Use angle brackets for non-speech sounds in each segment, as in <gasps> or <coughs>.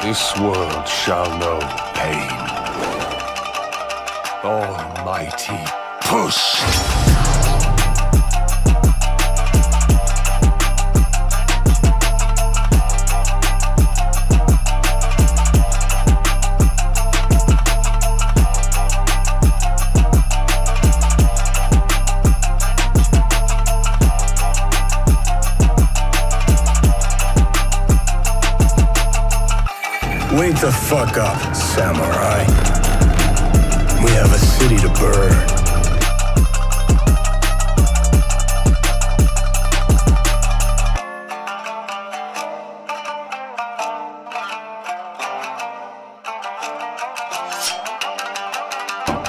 This world shall know pain. Almighty push! Fuck up, samurai. We have a city to burn.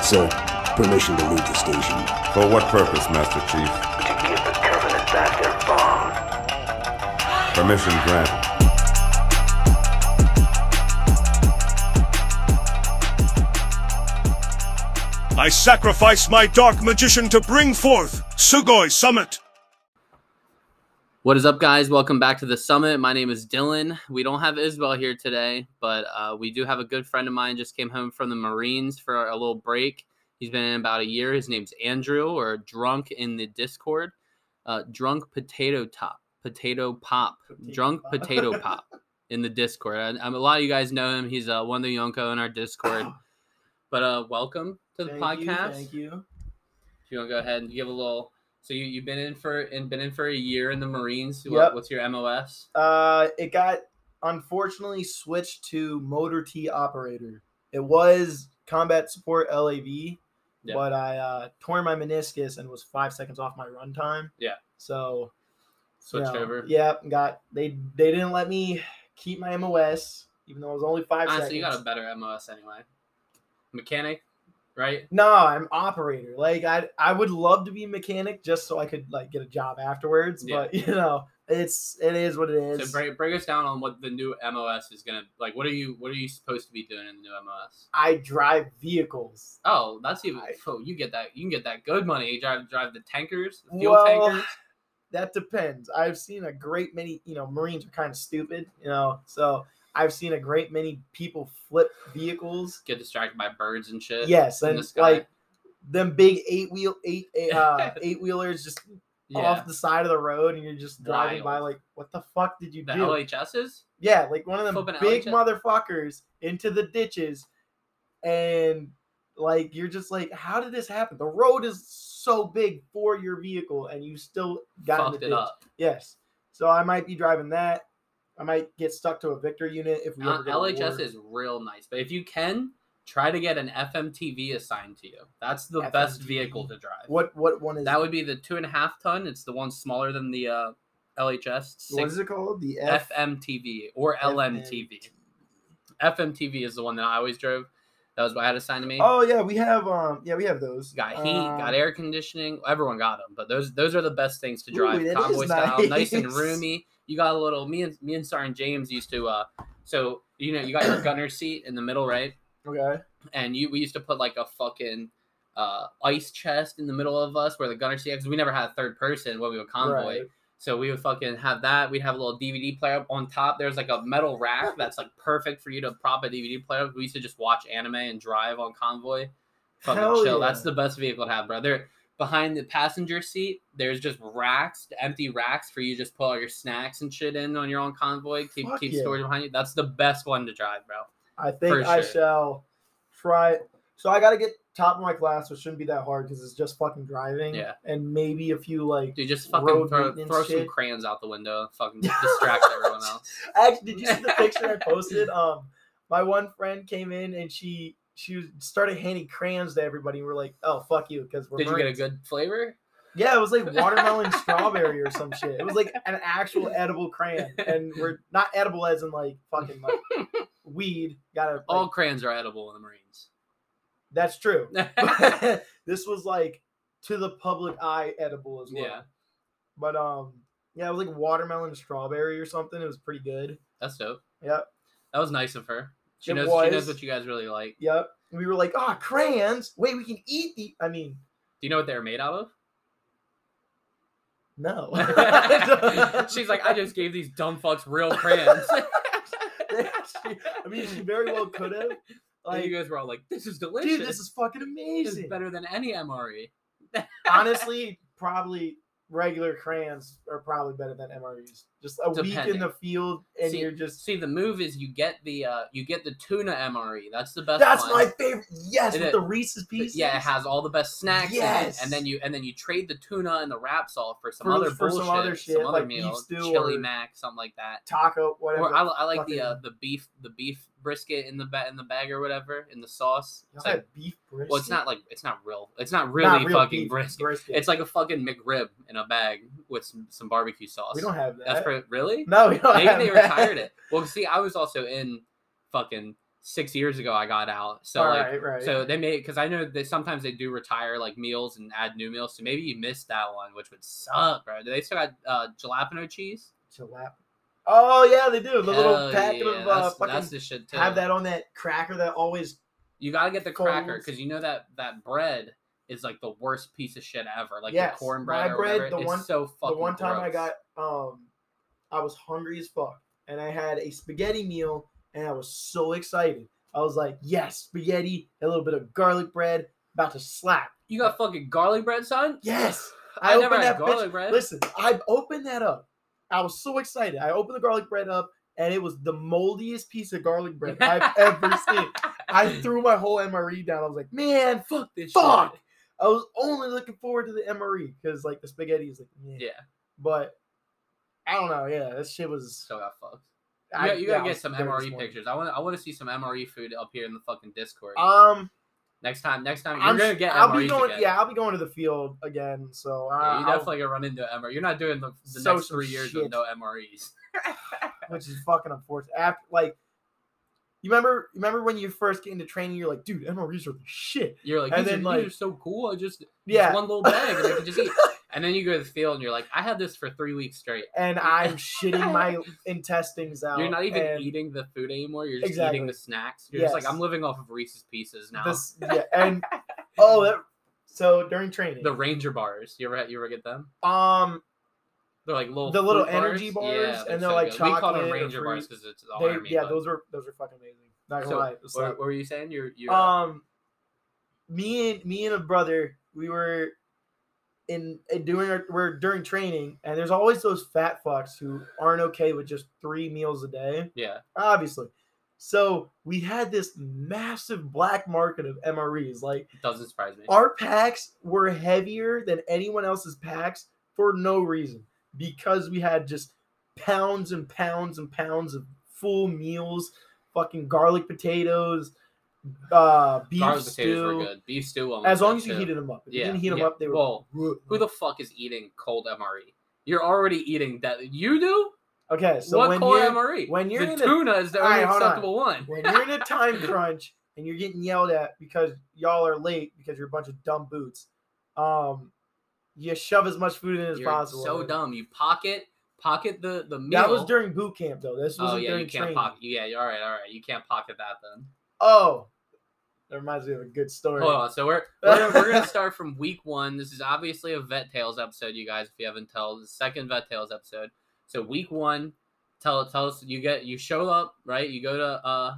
Sir, permission to leave the station. For what purpose, Master Chief? To give the Covenant back their bomb. Permission granted. I sacrifice my dark magician to bring forth Sugoi Summit. What is up, guys? Welcome back to the summit. My name is Dylan. We don't have Isabel here today, but uh, we do have a good friend of mine just came home from the Marines for a little break. He's been in about a year. His name's Andrew, or Drunk in the Discord. Uh, drunk Potato Top, Potato Pop, Drunk Potato <laughs> Pop in the Discord. I, I'm, a lot of you guys know him. He's uh, one of the Yonko in our Discord. <gasps> But uh, welcome to the Thank you, podcast. thank you. If you want to go ahead and give a little. So you you've been in for and been in for a year in the Marines. What- Yep. what's your MOS? Uh, it got unfortunately switched to motor T operator. It was combat support LAV, Yeah. but I uh, tore my meniscus and was five seconds off my run time. Yeah. So you Switched know, over. Yeah, got they they didn't let me keep my MOS even though it was only five Honestly, you got a better MOS anyway. Mechanic, right? No, I'm operator. Like I I would love to be a mechanic just so I could like get a job afterwards. Yeah. But <laughs> you know, it's it is what it is. So break, break us down on what the new MOS is gonna like. What are you What are you supposed to be doing in the new MOS? I drive vehicles. Oh, that's even. I- oh, you get that. You can get that good money. You drive drive the tankers, the fuel Well, tankers. That depends. I've seen a great many, you know, Marines are kind of stupid, you know, so I've seen a great many people flip vehicles. Get distracted by birds and shit. Yes, and like them big eight wheel eight uh, <laughs> <laughs> eight wheelers just yeah. off the side of the road, and you're just driving by like, what the fuck did you the do? LHSs. Yeah, like one of them Flipping big LHS. motherfuckers into the ditches, and like you're just like, how did this happen? The road is so big for your vehicle, and you still got in the it ditch. up. Yes, so I might be driving that. I might get stuck to a Victor unit if we Uh, LHS is real nice, but if you can, try to get an FMTV assigned to you. That's the best vehicle to drive. What what one is That would be the two and a half ton. It's the one smaller than the uh, LHS. what Six, is it called? The F- FMTV or LMTV. FMTV is the one that I always drove. That was what I had assigned to me. Oh yeah, we have um yeah we have those. Got heat, Uh, got air conditioning. Everyone got them, but those those are the best things to drive. that Convoy style, nice and roomy. You got a little. Me and me and Sergeant James used to. uh So you know you got your gunner seat in the middle, right? Okay. and you we used to put like a fucking uh, ice chest in the middle of us where the gunner seat because we never had a third person when we would convoy. Right. So we would fucking have that. We'd have a little DVD player on top. There's like a metal rack that's like perfect for you to prop a DVD player. up. We used to just watch anime and drive on convoy. Fucking Hell chill. yeah. That's the best vehicle to have, brother. Behind the passenger seat, there's just racks, empty racks for you to just put all your snacks and shit in on your own convoy. Keep Fuck keep yeah. storage behind you. That's the best one to drive, bro. I think I sure. shall try. So I got to get top of my class, which shouldn't be that hard because it's just fucking driving. Yeah. And maybe a few like. Dude, just fucking throw, throw some crayons out the window. and Fucking <laughs> distract everyone else. Actually, did you see the picture I posted? <laughs> Um, my one friend came in and she she was- started handing crayons to everybody. We're like, oh fuck you, because we're. Did you get a good flavor? Yeah, it was like <laughs> watermelon strawberry or some shit. It was like an actual edible crayon, and we're <laughs> not edible as in like fucking like <laughs> weed. Gotta. Like, All crayons are edible in the Marines. that's true. this was like to the public eye edible as well. Yeah. But um, yeah, it was like watermelon strawberry or something. It was pretty good. That's dope. Yep. That was nice of her. She It knows. She knows what you guys really like. Yep. We were like, ah, crayons. Wait, we can eat the. I mean, Do you know what they're made out of? no. <laughs> <laughs> She's like, I just gave these dumb fucks real crayons. <laughs> I mean, she very well could have. Like, you guys were all like, "This is delicious. dude, this is fucking This amazing. is better than any MRE." Honestly, probably regular crayons are probably better than MREs. Just a week in the field, and See- you're just. See, the move is you get the uh you get the tuna MRE. That's the best. That's one. my favorite. Yes, It with the Reese's pieces. Yeah, it has all the best snacks. in it, Yes. and then you and then you trade the tuna and the wrap salt for some For- other for some other shit, some other like meal, chili mac, something like that. taco, whatever. Or I, I like the uh, the beef the beef brisket in the ba- in the bag or whatever in the sauce. It's like, beef brisket. well, it's not like it's not real. It's not Not really real fucking beef brisket. It's like a fucking McRib in a bag with some, some barbecue sauce. we don't have that. That's really. no, we Maybe they that. retired it. Well, see, I was also in fucking six years ago. I got out, so All like, right, right. so they made because I know they sometimes they do retire like meals and add new meals. So maybe you missed that one, which would suck, bro. Do they still got uh, jalapeno cheese? Jalap- Oh yeah, they do. The little Hell packet yeah, of uh, that's, fucking that's the shit too. have that on that cracker that always. You gotta get the cracker because you know that that bread is like the worst piece of shit ever. Like Yes, the cornbread my bread, whatever. the one- so fucking. the one time I got, um, I was hungry as fuck, and I had a spaghetti meal, and I was so excited. I was like, yes, spaghetti, a little bit of garlic bread, about to slap. You got fucking garlic bread, son. Yes, I, never opened had that bitch- bread. Listen, I opened that up. I was so excited. I opened the garlic bread up, and it was the moldiest piece of garlic bread I've <laughs> ever seen. I threw my whole MRE down. I was like, man, fuck this. fuck. shit. I was only looking forward to the MRE because like the spaghetti is like, meh. Yeah, But I don't know. Yeah, that shit was. so got fucked. You, I- you yeah, gotta I get some MRE pictures. I want I want to see some MRE food up here in the fucking Discord. Um, next time, next time you're I'm, gonna get I'll MREs be going. again. Yeah, I'll be going to the field again. So uh, Yeah, you I'll- definitely gonna run into MRE. You're not doing the, the Sow next three years shit. with no MREs. <laughs> which is fucking unfortunate. After like, you remember, remember when you first get into training, you're like, dude, MREs are the shit. You're like, And these, then, are, these are so cool. I just Yeah. just one little bag and I can just <laughs> eat. And then you go to the field and you're like, I had this for three weeks straight. and I'm <laughs> shitting my intestines out. You're not even and eating the food anymore. You're just Exactly. eating the snacks. You're just like, I'm living off of Reese's Pieces now. This, yeah, and oh, <laughs> that, so during training, the Ranger bars. You ever you ever get them? um, They're like little The little energy Yeah, bars, and they're like good. We call them chocolate Ranger bars because it's the they, army. yeah, those were those were fucking amazing. Not gonna So, lie. What, what were you saying? You're you're uh, um me and me and a brother we were in, in doing our we're during training and there's always those fat fucks who aren't okay with just three meals a day yeah. obviously so we had this massive black market of mres like It doesn't surprise me. our packs were heavier than anyone else's packs for no reason because we had just pounds and pounds and pounds of full meals fucking garlic potatoes uh beef Garlic stew potatoes were good. Beef stew. as long as you too. heated them up if you Yeah, didn't heat them yeah. up they were Well. Who the fuck is eating cold MRE? You're already eating that. You do? okay so what when cold you're MRE? when you're the in a- tuna is the All right, only hold on. acceptable one. when you're in a time <laughs> crunch and you're getting yelled at because y'all are late because you're a bunch of dumb boots um you shove as much food in as You're possible so dumb. You pocket pocket the the meal. that was during boot camp though this Oh wasn't yeah, during you can't training pocket. Yeah, all right, all right. You can't pocket that then. Oh, that reminds me of a good story. Hold on. So we're <laughs> we're, we're gonna start from week one. This is obviously a Vet Tales episode, you guys. If you haven't told, the second Vet Tales episode. So week one, tell tell us you get you show up right. You go to uh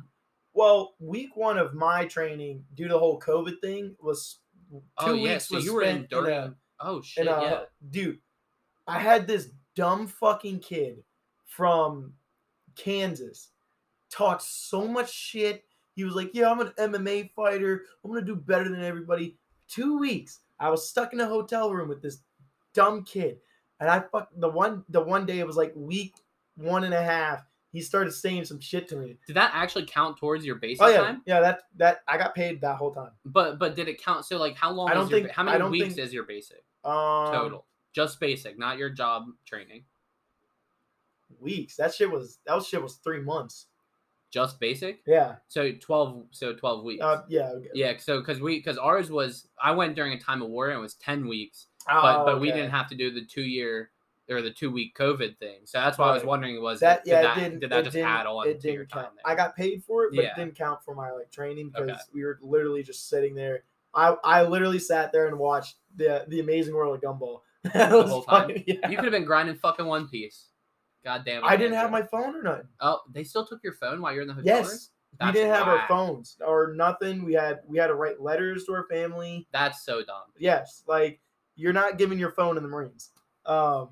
Well, week one of my training, due to the whole COVID thing, was two oh yeah. weeks So was you were in during. a- oh shit. in a- yeah. dude. I had this dumb fucking kid from Kansas talk so much shit. He was like, "Yeah, I'm an MMA fighter. I'm gonna do better than everybody." Two weeks, I was stuck in a hotel room with this dumb kid, and I fuck the one the one day it was like week one and a half. He started saying some shit to me. Did that actually count towards your basic Oh yeah, time? yeah. That that I got paid that whole time. But but did it count? So like how long? I don't your, think- how many weeks think- is your basic Um, total? Just basic, not your job training. weeks. That shit was that shit was three months. Just basic. Yeah, So twelve. So twelve weeks. uh, yeah. yeah. So because we because ours was I went during a time of war and it was ten weeks, but Oh, but we okay. didn't have to do the two year or the two week COVID thing. So that's why I was wondering was that. did Yeah, that, did that just add on it to your didn't time count. there? I got paid for it, but Yeah. it didn't count for my like training because Okay. we were literally just sitting there. I I literally sat there and watched the the Amazing World of Gumball. <laughs> The whole time? yeah. You could have been grinding fucking One Piece. God damn it. I didn't have my phone or nothing. Oh, they still took your phone while you're in the hotel room? Yes, That's we didn't have our phones or nothing. We had we had to write letters to our family. That's so dumb. Yes, like you're not giving your phone in the Marines. Um,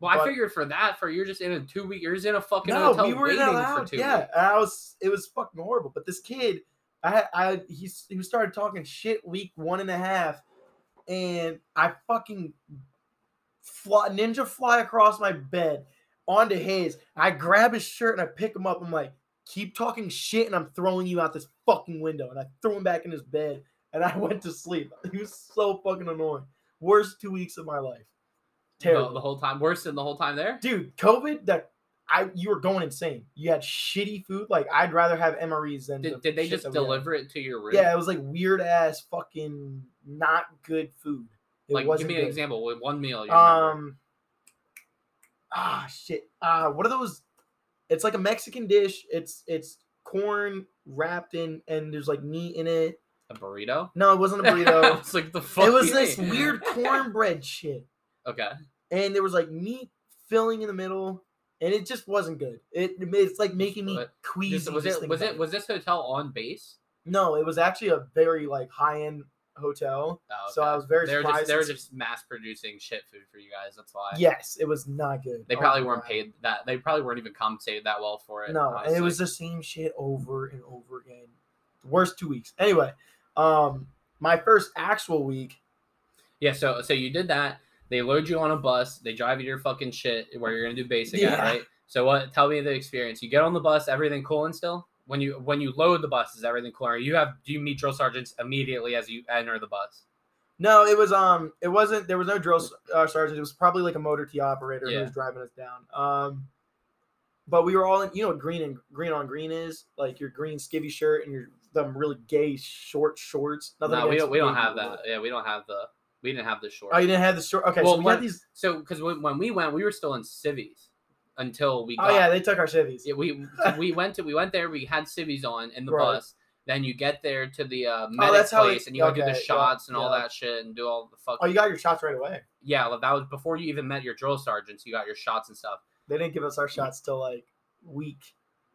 Well, I figured for that, for you're just in a two week, you're just in a fucking no, hotel we were waiting allowed. for two Yeah, weeks. I was. It was fucking horrible. But this kid, I, I, he, he started talking shit week one and a half, and I fucking fly, ninja fly across my bed onto his. I grab his shirt and I pick him up. I'm like, keep talking shit, and I'm throwing you out this fucking window. And I threw him back in his bed, and I <laughs> went to sleep. He was so fucking annoying. Worst two weeks of my life. The, Terrible the whole time, worse than the whole time there. dude covid that i you were going insane you had shitty food like i'd rather have mres than the Did, did they just deliver it to your room? yeah it was like weird ass fucking not good food it like give me an good. example with one meal. You remember. Um, ah shit uh what are those it's like a mexican dish it's it's corn wrapped in and there's like meat in it a burrito. no it wasn't a <laughs> burrito it's like the fuck. it was this mean? weird <laughs> cornbread shit Okay. and there was like meat filling in the middle, and it just wasn't good. It it's like making me But queasy. Was it was it was this hotel on base? No, it was actually a very like high end hotel. Oh, So I was very they were just surprised they were just mass producing shit food for you guys. That's why. Yes, it was not good. They Oh probably my weren't God. paid that. They probably weren't even compensated that well for it. No, and it was the same shit over and over again. Worst two weeks. Anyway, um, my first actual week. Yeah, so so you did that. They load you on a bus. They drive you to your fucking shit where you're gonna do basic at, Yeah. right? So what? Tell me the experience. You get on the bus. Everything cool and still. When you when you load the bus, is everything cool? You have do you meet drill sergeants immediately as you enter the bus? No, it was um, it wasn't. There was no drill uh, sergeant. It was probably like a motor T operator who was driving us down. Um, but we were all in. You know what green and green on green is? Like your green skivvy shirt and your them really gay short shorts. Nothing No, we don't. We don't have that. Yeah, we don't have the. We didn't have the short. Oh, you didn't have the short. Okay, Well, so we when- had these. So because when, when we went, we were still in civvies until we. Got, Oh yeah, they took our civvies. Yeah, we we <laughs> went to we went there. We had civvies on in the Right. bus. Then you get there to the uh, medic that's how place, it- and you go do okay, the yeah, shots and all yeah. that shit, and do all the fuck. Oh, you got your shots right away. yeah, like, that was before you even met your drill sergeants. You got your shots and stuff. They didn't give us our shots till like week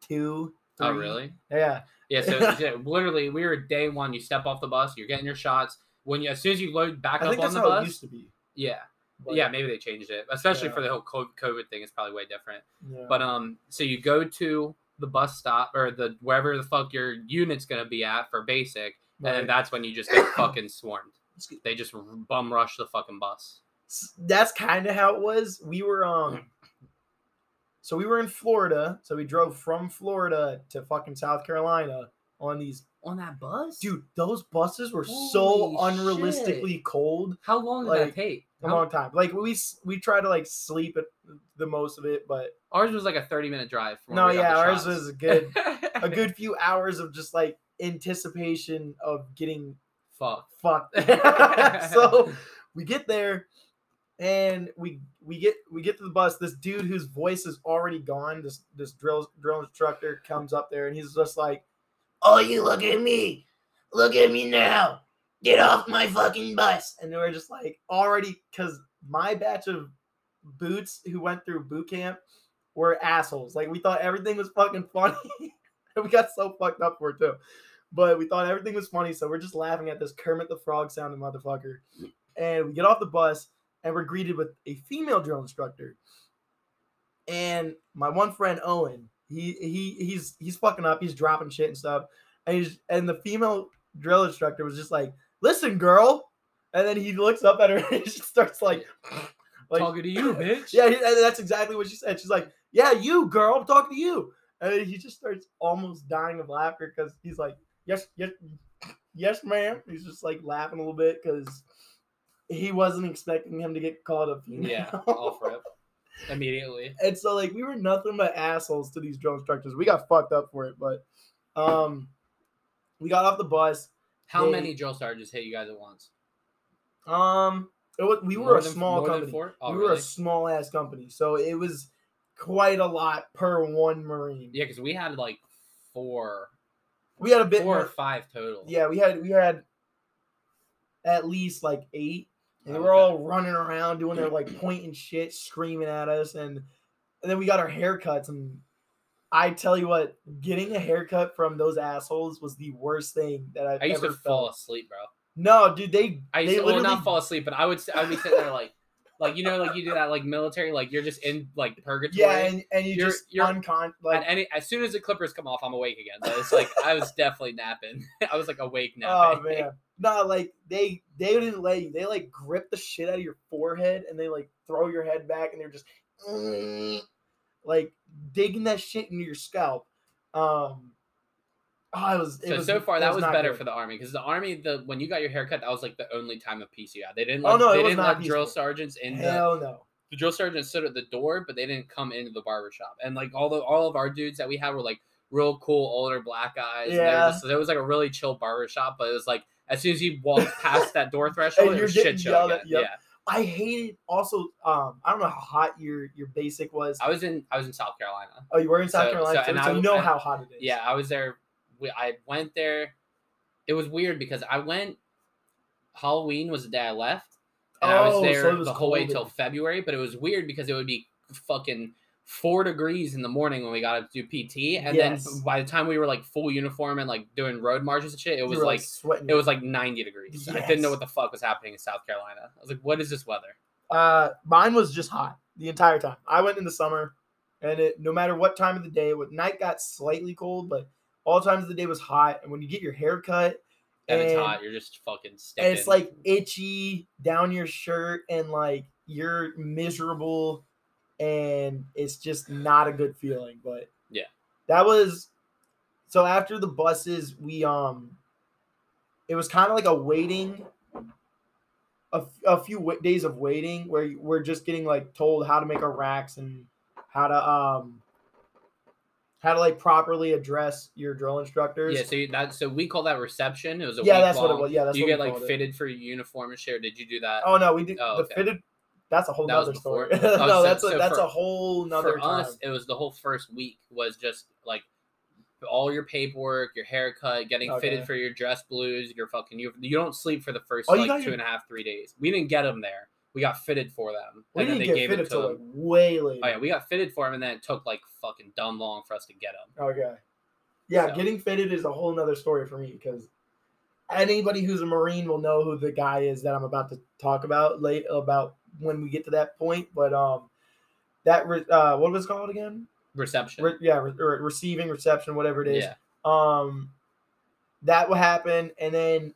two. Oh, three. really? Yeah. Yeah. So <laughs> yeah, literally, we were day one. You step off the bus, you're getting your shots. When you as soon as you load back I up on that's the how bus, it used to be. yeah, but- yeah, maybe they changed it, especially Yeah. for the whole COVID thing. It's probably way different. yeah. But um, so you go to the bus stop or the wherever the fuck your unit's gonna be at for basic, and then that's when you just get <coughs> fucking swarmed. They just bum rush the fucking bus. That's kind of how it was. We were um so we were in Florida, so we drove from Florida to fucking South Carolina on these On that bus, dude, those buses were so Holy unrealistically cold How long did like, that take? a How- long time. Like we s- we try to like sleep at the most of it, but ours was like a thirty minute drive. from no, where we got yeah, the ours shots. was a good <laughs> a good few hours of just like anticipation of getting fuck. fucked. <laughs> <laughs> so we get there and we we get we get to the bus. This dude whose voice is already gone, this this drill drill instructor comes up there and he's just like, Oh, you look at me. Look at me now. Get off my fucking bus. And they were just like already because my batch of boots who went through boot camp were assholes. Like we thought everything was fucking funny. <laughs> we got so fucked up for it too. But we thought everything was funny, so we're just laughing at this Kermit the Frog sounding motherfucker. And we get off the bus and we're greeted with a female drill instructor. And my one friend Owen, he he he's he's fucking up, he's dropping shit and stuff. And he's and the female drill instructor was just like, listen, girl. And then he looks up at her <laughs> and she starts like, like Talking to you, <laughs> bitch. yeah, that's exactly what she said. She's like, "Yeah, you girl, I'm talking to you." And he just starts almost dying of laughter because he's like, "Yes, yes, yes, ma'am." He's just like laughing a little bit because he wasn't expecting him to get called a female. Yeah, off rip <laughs> immediately. and so like we were nothing but assholes to these drill instructors. We got fucked up for it, but um, we got off the bus. How They- many drill sergeants hit you guys at once? Um, it was, we were a small company. Oh, we were really? a small ass company, so it was quite a lot per one marine. Yeah, because we had like four, we had a bit four or more. five total. Yeah, we had we had at least like eight. And they Oh, were all running around doing their like pointing shit, screaming at us, and and then we got our haircuts, and I tell you what, getting a haircut from those assholes was the worst thing that I've I used ever to fall asleep, bro. No, dude, they I used they to well, not fall asleep, but I would I would be sitting there like like you know like you do that like military like you're just in like purgatory. yeah, and, and you You're- just you're- uncon and like any as soon as the clippers come off, I'm awake again. But it's like I was definitely napping. <laughs> I was like awake oh man, no, like they they didn't let you. They like grip the shit out of your forehead and they like throw your head back and they're just <clears throat> like digging that shit into your scalp. Um, oh, it was it So was, so far that was, not better good. for the army because the army the when you got your haircut that was like the only time of peace you had. They didn't Oh, no, they was didn't let drill sergeants in the Hell no. the drill sergeants stood at the door, but they didn't come into the barber shop. And like all the all of our dudes that we had were like real cool older black guys. Yeah. just- it was like a really chill barber shop, but it was like as soon as you walked <laughs> past that door threshold, And it you're was shit show yep. Yeah, I hated also. Um, I don't know how hot your your basic was. I was in I was in South Carolina. oh, you were in South so- Carolina, so- so, and so I- you know I- how hot it is. Yeah, I was there. We, I went there. It was weird because I went. Halloween was the day I left, and I was Oh, there was the whole way till. February. But it was weird because it would be fucking four degrees in the morning when we got up to do PT, and Yes. then by the time we were like full uniform and like doing road marches and shit, it was like sweating. it was like ninety degrees. I didn't know what the fuck was happening in South Carolina. I was like, what is this weather? Uh, mine was just hot the entire time. I went in the summer, and it no matter what time of the day, what night got slightly cold, but all times of the day was hot. And when you get your hair cut, And, it's hot. You're just fucking sticking. and it's like itchy down your shirt, and like you're miserable, and it's just not a good feeling. But Yeah. that was so after the buses, we um, it was kind of like a waiting. a, a few wa- days of waiting where we're just getting like told how to make our racks and how to um how to like properly address your drill instructors. yeah. So you, that so we call that reception. It was a yeah, that's what it was. Yeah, that's you what get like called it. fitted for your uniform and share. Did you do that? Oh no, we did Oh, the okay. fitted. That's a whole That nother story. <laughs> No, so- that's a, so that's for- a whole nother for time. us, it was the whole first week was just like all your paperwork, your haircut, getting Okay. fitted for your dress blues, your fucking you. You don't sleep for the first Oh, like two your- and a half, three days. We didn't get them there. We got fitted for them, we and then didn't they get gave fitted it to like way later. Oh yeah, we got fitted for them, and then it took like fucking dumb long for us to get them. Okay. Yeah, So- getting fitted is a whole nother story for me because anybody who's a Marine will know who the guy is that I'm about to talk about late about when we get to that point. But um, that re- uh, what was it called again? Reception. Re- yeah, re- or receiving, reception, whatever it is. yeah. Um, that will happen, and then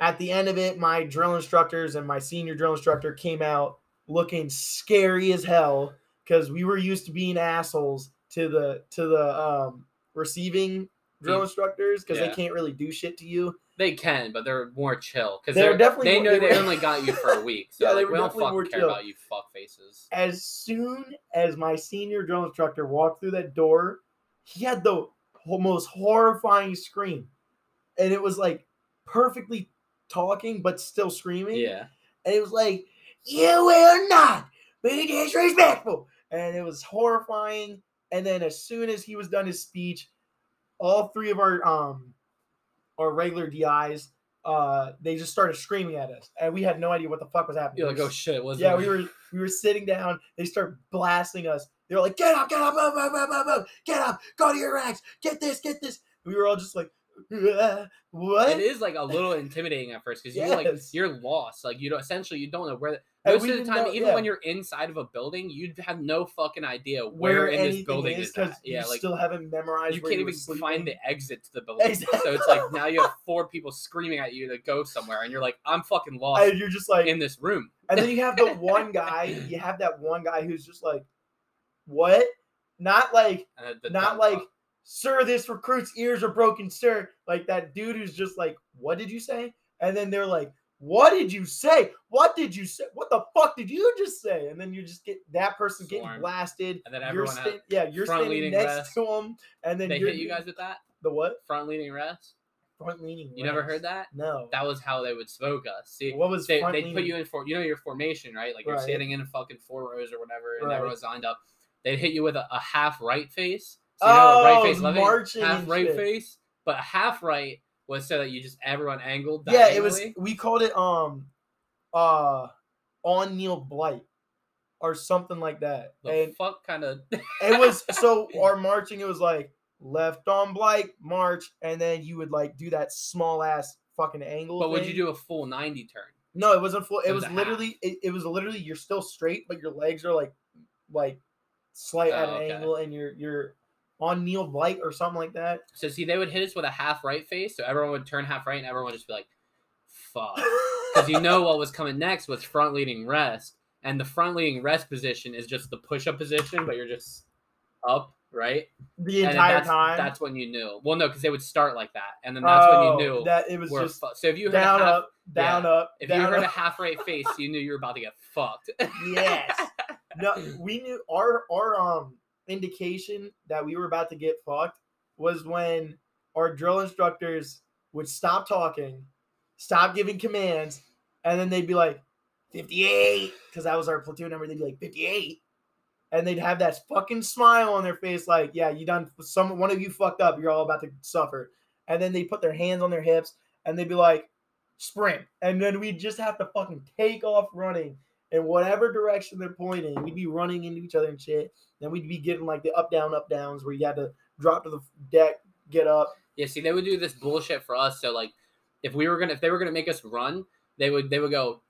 at the end of it, my drill instructors and my senior drill instructor came out looking scary as hell because we were used to being assholes to the to the um, receiving drill Mm. instructors because Yeah. they can't really do shit to you. They can, but they're more chill because They're they're, definitely they know they they, only got you for a week. <laughs> So Yeah, they like, we don't fucking care chill. about you fuck faces. As soon as my senior drill instructor walked through that door, he had the most horrifying scream, and it was like perfectly talking but still screaming. Yeah. and it was like, "You will not be disrespectful," and it was horrifying. And then as soon as he was done his speech, all three of our um our regular DIs uh they just started screaming at us, and we had no idea what the fuck was happening. You're like, oh shit, was yeah, we were we were sitting down. They start blasting us. They were like, "Get up, get up, up, up, up, up, up, get up, go to your racks, get this, get this." We were all just like, "Uh, "What?" It is like a little intimidating at first because you like you're lost. Like you don't essentially you don't know where. The, most of the time, know- even yeah. when you're inside of a building, you have no fucking idea where, Where in this building is is. Yeah, you like still haven't memorized. you can't even find the exit to the <laughs> building. So it's like now you have four people screaming at you to go somewhere, and you're like, I'm fucking lost and you're just like, in this room. and then you have the one <laughs> guy. You have that one guy who's just like, "What?" Not like, the not like, fuck. "Sir, this recruit's ears are broken, sir." Like that dude who's just like, "What did you say?" And then they're like, "What did you say? What did you say? What the fuck did you just say?" And then you just get that person getting blasted. And then everyone sta- yeah, you're front standing next rest. to him, and then they hit you guys with that the what? front leaning rest. Front leaning. You never heard that? No. That was how they would smoke us. See, what was they they put you in for you know your formation right like you're Right. standing in fucking four rows or whatever and Right. everyone's lined up they'd hit you with a, a half right face so you know Oh, right face oh, left marching half right shit. face but half right was so that you just everyone angled Yeah, it was. diagonally. We called it um, uh, on Neil Blight. or something like that. The and fuck kind of. <laughs> it was so our marching. It was like left on Blake march, and then you would like do that small ass fucking angle. But would you thing. do a full ninety turn? No, it wasn't full. It, was, literally. It, it was literally. You're still straight, but your legs are like, like, slight at Oh, an okay. angle, and you're you're on Neil Blight or something like that. So see, they would hit us with a half right face, so everyone would turn half right, and everyone would just be like, "Fuck," <laughs> because you know what was coming next was front leading rest, and the front leading rest position is just the push up position, but you're just up, right? the entire that's, time. That's when you knew. Well, no, because they would start like that, and then that's when Oh, you knew. that it was just fu- so if you heard down a half, up, down up. if you down heard a half right face, you knew you were about to get fucked. <laughs> yes. No, we knew our our um indication that we were about to get fucked was when our drill instructors would stop talking, stop giving commands, and then they'd be like, 58, because that was our platoon number. They'd be like, 58. And they'd have that fucking smile on their face, like, yeah, you done some one of you fucked up, you're all about to suffer. And then they put their hands on their hips and they'd be like, sprint. And then we'd just have to fucking take off running in whatever direction they're pointing. We'd be running into each other and shit. Then we'd be getting like the up, down, up, downs where you had to drop to the deck, get up. Yeah, see, they would do this bullshit for us. So like, if we were gonna, if they were gonna make us run, they would, they would go,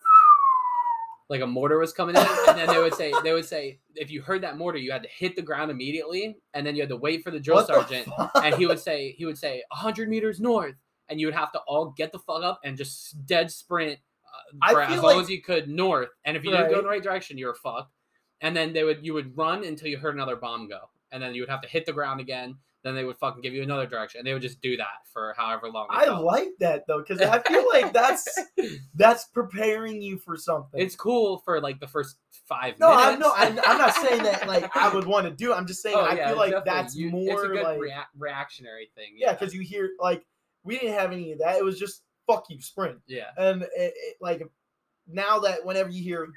<laughs> like a mortar was coming in, and then they would say, they would say, if you heard that mortar, you had to hit the ground immediately, and then you had to wait for the drill What sergeant, fuck? and he would say, he would say, hundred meters north, and you would have to all get the fuck up and just dead sprint uh, for as long like- as you could north, and if you didn't go in the right direction, you were fucked. And then they would, you would run until you heard another bomb go, and then you would have to hit the ground again. Then they would fucking give you another direction, and they would just do that for however long. I felt. like that though, because I feel like that's <laughs> that's preparing you for something. It's cool for like the first five no, minutes. I'm no, I'm, I'm not saying that like I <laughs> would want to do. it. I'm just saying Oh, I yeah, feel like definitely. that's You- more It's a good like rea- reactionary thing. yeah, because you hear like we didn't have any of that. It was just fuck you sprint, yeah, and it, it, like now that whenever you hear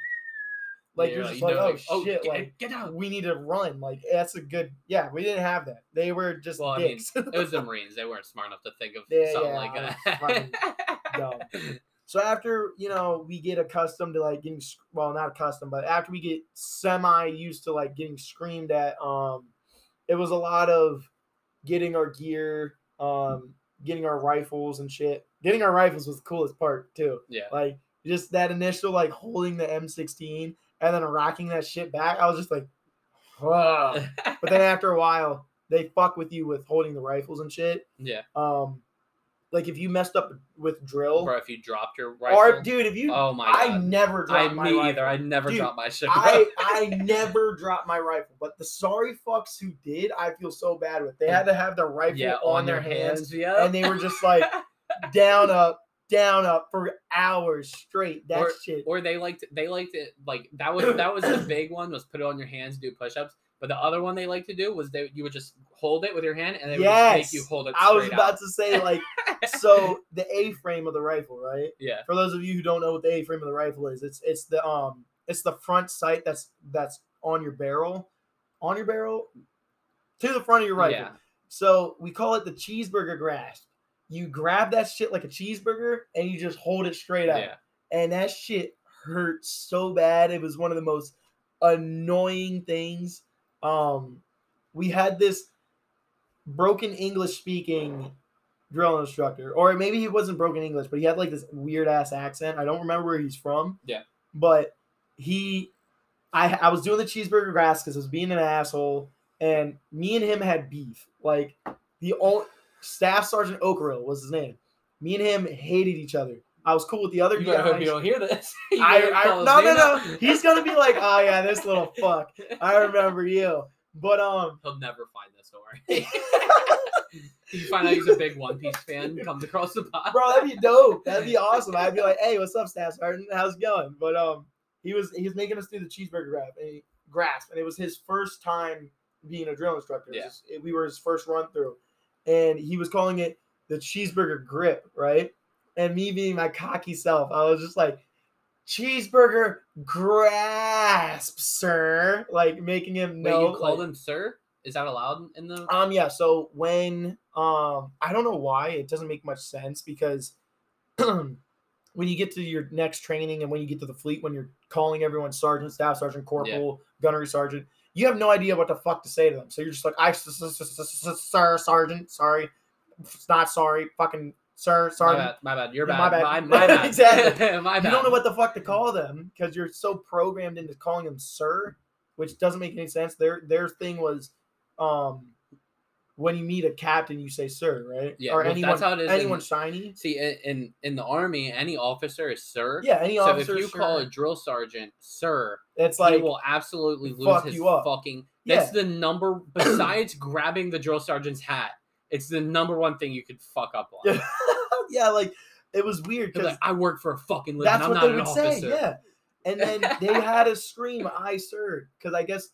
like Yeah, you're just like know, oh shit get, like get out. we need to run like that's a good yeah we didn't have that they were just Well, I mean, dicks It was the <laughs> Marines. They weren't smart enough to think of Yeah, something yeah, like that. <laughs> So after you know we get accustomed to like getting well not accustomed but after we get semi used to like getting screamed at, um, it was a lot of getting our gear, um, getting our rifles and shit. Getting our rifles was the coolest part too. yeah. Like just that initial like holding the M16 and then rocking that shit back. I was just like, <laughs> but then after a while they fuck with you with holding the rifles and shit. yeah. Um, like if you messed up with drill. Or if you dropped your rifle. Or dude, if you, oh my I god. never I, dropped my me rifle. either. I never Dude, dropped my shit. I <laughs> I never dropped my rifle, but the sorry fucks who did, I feel so bad with. They had to have their rifle yeah, on, their hands, Yeah. and they were just like down up, down up for hours straight. That Or- shit. or they liked they liked it like that was that was the <coughs> big one was put it on your hands do push-ups but the other one they like to do was they you would just hold it with your hand and they would just make you hold it I was about out. to say like <laughs> so the A frame of the rifle, right? yeah For those of you who don't know what the A frame of the rifle is, it's it's the um it's the front sight that's that's on your barrel, on your barrel, to the front of your rifle. yeah So we call it the cheeseburger grasp. You grab that shit like a cheeseburger and you just hold it straight up. yeah And that shit hurt so bad. It was one of the most annoying things. Um, we had this broken English speaking drill instructor, or maybe he wasn't broken English, but he had like this weird ass accent. I don't remember where he's from. Yeah. But he, I, I was doing the cheeseburger grass because I was being an asshole, and me and him had beef. Like the old Staff Sergeant Okerill was his name. Me and him hated each other. I was cool with the other you better hope you don't hear this <laughs> I, I no no no. He's gonna be like, oh yeah, this little fuck. I remember you. But um, he'll never find this story <laughs> you find out he's a big one piece fan comes across the pot bro, that'd be dope. That'd be <laughs> awesome. I'd be like, hey, what's up, Staff Sergeant? How's it going? But um, he was he was making us do the cheeseburger grab and he, grasp, and it was his first time being a drill instructor. Yeah. it- we were his first run through, and he was calling it the cheeseburger grip, right? And me being my cocky self, I was just like, cheeseburger grasp, sir, like making him wait know. you called like- him sir is that allowed in the um yeah, so when um I don't know why it doesn't make much sense because <clears throat> when you get to your next training and when you get to the fleet, when you're calling everyone sergeant, staff sergeant, corporal, gunnery sergeant, you have no idea what the fuck to say to them. So you're just like, I, sir, sergeant, sorry, it's not sorry, fucking sir, My sergeant. bad. My bad. You're Yeah, bad. my bad, My bad. bad. <laughs> <laughs> Exactly. my bad. You don't know what the fuck to call them because you're so programmed into calling them sir, which doesn't make any sense. Their their thing was, um, when you meet a captain, you say sir, right? Yeah, or well, anyone, that's how it is in- anyone shiny. See, in, in in the army, any officer is sir. Yeah, any So officer. if you call a drill sergeant sir, it's he like will absolutely lose fuck his you up. fucking. That's Yeah. the number. Besides grabbing the drill sergeant's hat, it's the number one thing you could fuck up on. <laughs> yeah, like it was weird because like, I work for a fucking living. that's I'm what not they would officer. say. Yeah, and then they had a scream "Aye sir" because I guess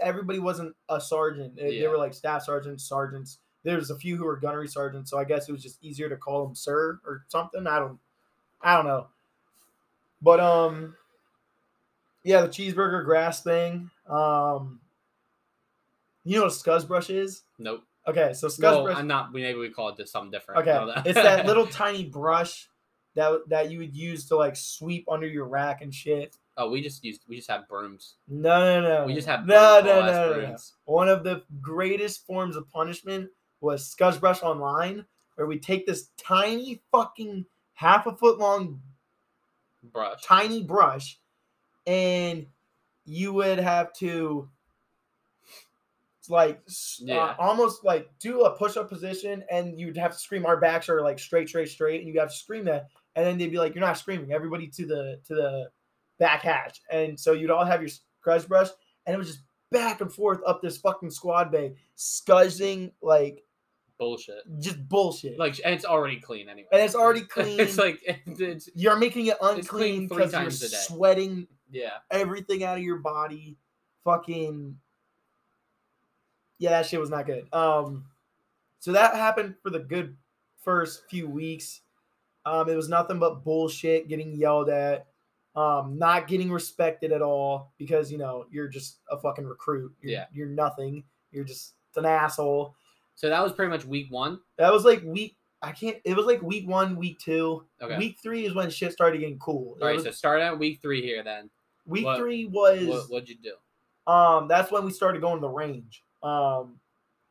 everybody wasn't a sergeant. They, they were like staff sergeants, sergeants. There's a few who were gunnery sergeants, so I guess it was just easier to call them sir or something. I don't, I don't know. But um, yeah, the cheeseburger grass thing. Um, you know what a scuzz brush is? Nope. Okay, so scuzz Well, brush. I'm not. Maybe we call it just something different. Okay, that. it's that <laughs> little tiny brush that that you would use to like sweep under your rack and shit. Oh, we just used. We just have brooms. No, no, no. We just have no, brooms, no, no, no. One of the greatest forms of punishment was Scuzz Brush Online, where we take this tiny fucking half a foot long Brush. tiny brush, and you would have to like s- uh, almost like do a push up position, and you'd have to scream, "Our backs are like straight, straight, straight," and you have to scream that, and then they'd be like, "You're not screaming, everybody to the to the back hatch," and so you'd all have your scuzz brush, and it was just back and forth up this fucking squad bay, scuzzing like Bullshit. just bullshit. Like, and it's already clean anyway. and it's already <laughs> clean. it's like it's you're making it unclean three because you're times a day. sweating yeah. everything out of your body. Fucking yeah, that shit was not good. Um, so that happened for the good first few weeks. Um, it was nothing but bullshit, getting yelled at, um, not getting respected at all because you know you're just a fucking recruit. You're, Yeah. you're nothing. You're just an asshole. So that was pretty much week one. That was like week. I can't. It was like week one, week two. Okay. Week three is when shit started getting cool. It All right. was- So start at week three here then. week what- three was What what'd you do? um that's when we started going to the range um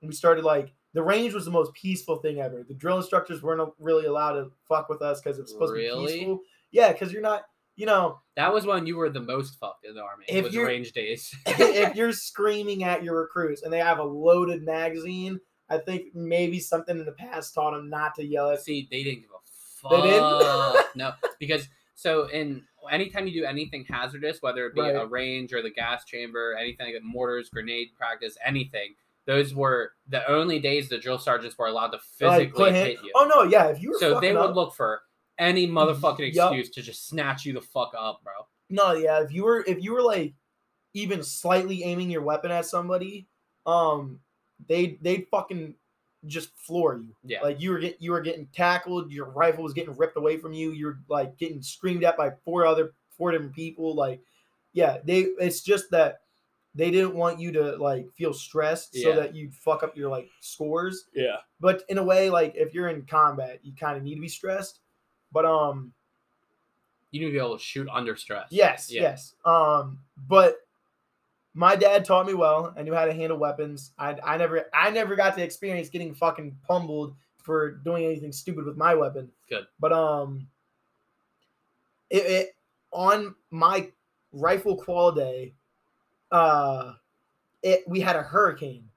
we started like the range was the most peaceful thing ever the drill instructors weren't really allowed to fuck with us because it was supposed to be peaceful yeah because you're not you know That was when you were the most fucked in the army. If was you're- range days. <laughs> if <laughs> you're screaming at your recruits and they have a loaded magazine i think maybe something in the past taught them not to yell at See, they didn't give a fuck. They didn't? no, because so in anytime you do anything hazardous, whether it be a range or the gas chamber, anything like mortars, grenade practice, anything, those were the only days the drill sergeants were allowed to physically put hit you. oh no yeah if you were so they fucking would up- look for any motherfucking Yup. excuse to just snatch you the fuck up, bro. No, yeah, if you were if you were like even slightly aiming your weapon at somebody, um, they they'd fucking just floor you. Yeah. Like you were get you were getting tackled, your rifle was getting ripped away from you, you're like getting screamed at by four other four different people. Like, yeah, they it's just that they didn't want you to like feel stressed so that you'd fuck up your like scores. Yeah. But in a way, like if you're in combat, you kind of need to be stressed. But um You need to be able to shoot under stress. Yes, Yeah. yes. Um, but my dad taught me well. I knew how to handle weapons. I, I never I never got to experience getting fucking pummeled for doing anything stupid with my weapon. Good. But um it, it on my rifle qual day, uh it we had a hurricane.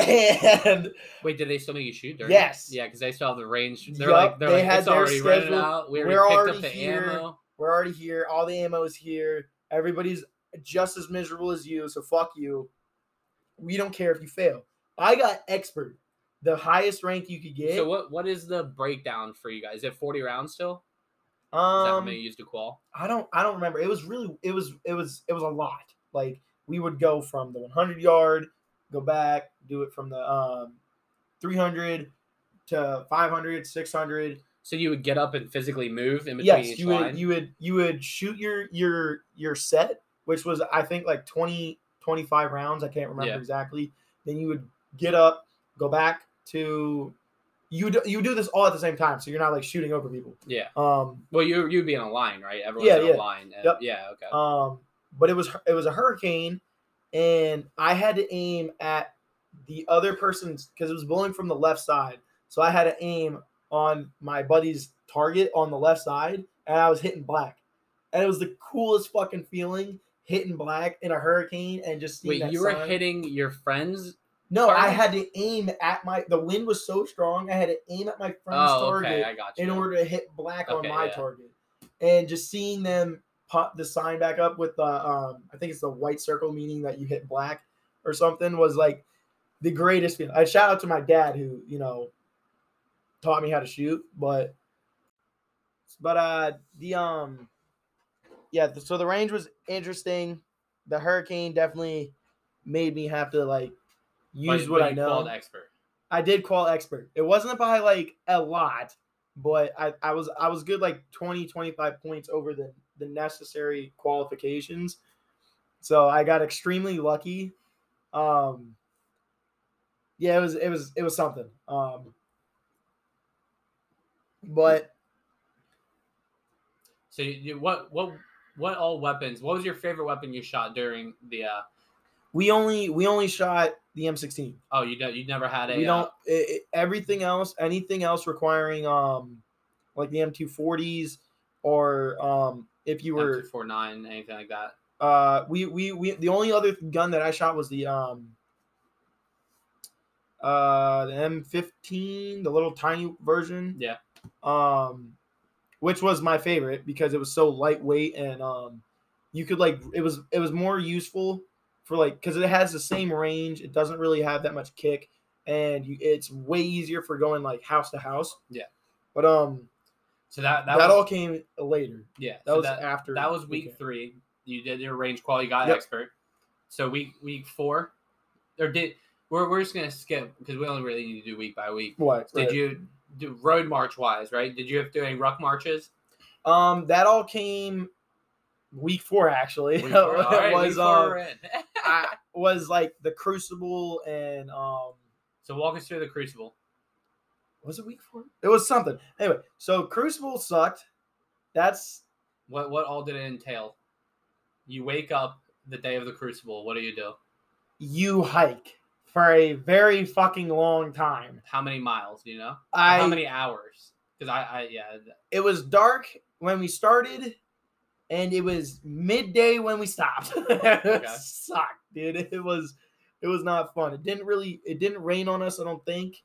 And Wait, did they still make you shoot? During Yes. It? Yeah, because they still have the range. They're Yup, like, they're they like, had their already schedule. out. We We're already picked already up the here. ammo. we're already here. All the ammo is here. Everybody's just as miserable as you, so fuck you. We don't care if you fail. I got expert, the highest rank you could get. So what what is the breakdown for you guys? Is it 40 rounds still? Is that how um, many used to qual? I don't, I don't remember. It was really, it was, it was, it was a lot. Like we would go from the 100 yard, go back, do it from the um 300 to 500, 600. So you would get up and physically move in between yes each you line? would you would you would shoot your your your set which was i think like 20 25 rounds i can't remember Yeah. exactly then you would get up go back to you do, you do this all at the same time, so you're not like shooting over people. Yeah. Um, Well, you you'd be in a line, right? Everyone's Yeah, in yeah. a line. and- Yep. Yeah. Okay. um, but it was it was a hurricane, and I had to aim at the other person's because it was blowing from the left side, so I had to aim on my buddy's target on the left side, and I was hitting black, and it was the coolest fucking feeling hitting black in a hurricane and just seeing Wait, you were sign. hitting your friends? No, I had to aim at my. The wind was so strong, I had to aim at my friend's Oh, target okay. I got you. in order to hit black on my yeah. target. And just seeing them pop the sign back up with the um I think it's the white circle meaning that you hit black or something was like the greatest feeling. I shout out to my dad who, you know, taught me how to shoot, but but uh the um yeah, so the range was interesting. The hurricane definitely made me have to like use what I know. Called expert. I did call expert. It wasn't by like a lot, but I, I was I was good like 20 25 points over the the necessary qualifications. So I got extremely lucky. Um yeah, it was it was it was something. Um but So you, what what what all weapons? What was your favorite weapon you shot during the? uh we only we only shot the M16. Oh, you don't. You never had a. we uh, don't i i- everything else anything else requiring um like the M240s or um if you were four nine anything like that. Uh, we we we the only other gun that I shot was the um uh the M15, the little tiny version. Yeah. Um, which was my favorite because it was so lightweight and um you could like it was it was more useful for like because it has the same range. It doesn't really have that much kick and you, it's way easier for going like house to house. Yeah. But um So that that, that, was all came later. yeah. That so was that, after that was week okay. three. You did your range qual. You got Yep. expert. So week week four, or did we're we're just gonna skip because we only really need to do week by week. What Did right. you do road march wise? Right? Did you have to do any ruck marches? Um, that all came week four actually. Week <laughs> four? right, was week four we're in. I, <laughs> was like the Crucible and um, so walk us through the crucible. Was it week four? It was something. Anyway, so Crucible sucked. That's What what all did it entail? You wake up the day of the crucible. What do you do? you hike for a very fucking long time. How many miles? Do you know? I How many hours? Because I, I yeah. it was dark when we started, and it was midday when we stopped. <laughs> it sucked, dude. It was it was not fun. It didn't really it didn't rain on us, I don't think.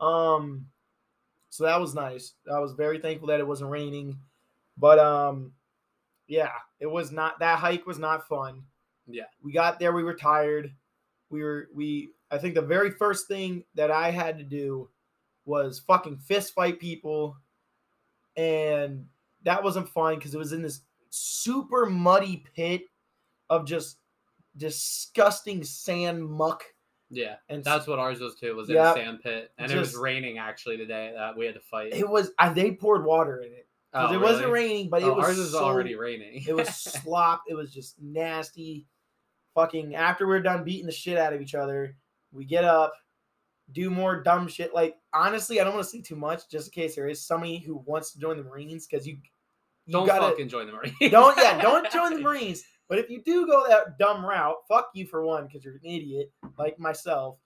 Um so that was nice. I was very thankful that it wasn't raining. But um yeah, it was not that hike was not fun. Yeah. We got there, we were tired. We were we I think the very first thing that I had to do was fucking fist fight people and that wasn't fun because it was in this super muddy pit of just disgusting sand muck Yeah, and that's what ours was too. Was in a sand pit, and it was Just- raining actually today that we had to fight. it was I, they poured water in it because Oh, it wasn't raining but Oh, it was ours is so- already raining. it was <laughs> slop it was just nasty fucking after we're done beating the shit out of each other we get up do more dumb shit like honestly i don't want to say too much just in case there is somebody who wants to join the marines because you you don't gotta fucking join the Marines. don't yeah <laughs> don't join the marines but if you do go that dumb route fuck you for one because you're an idiot like myself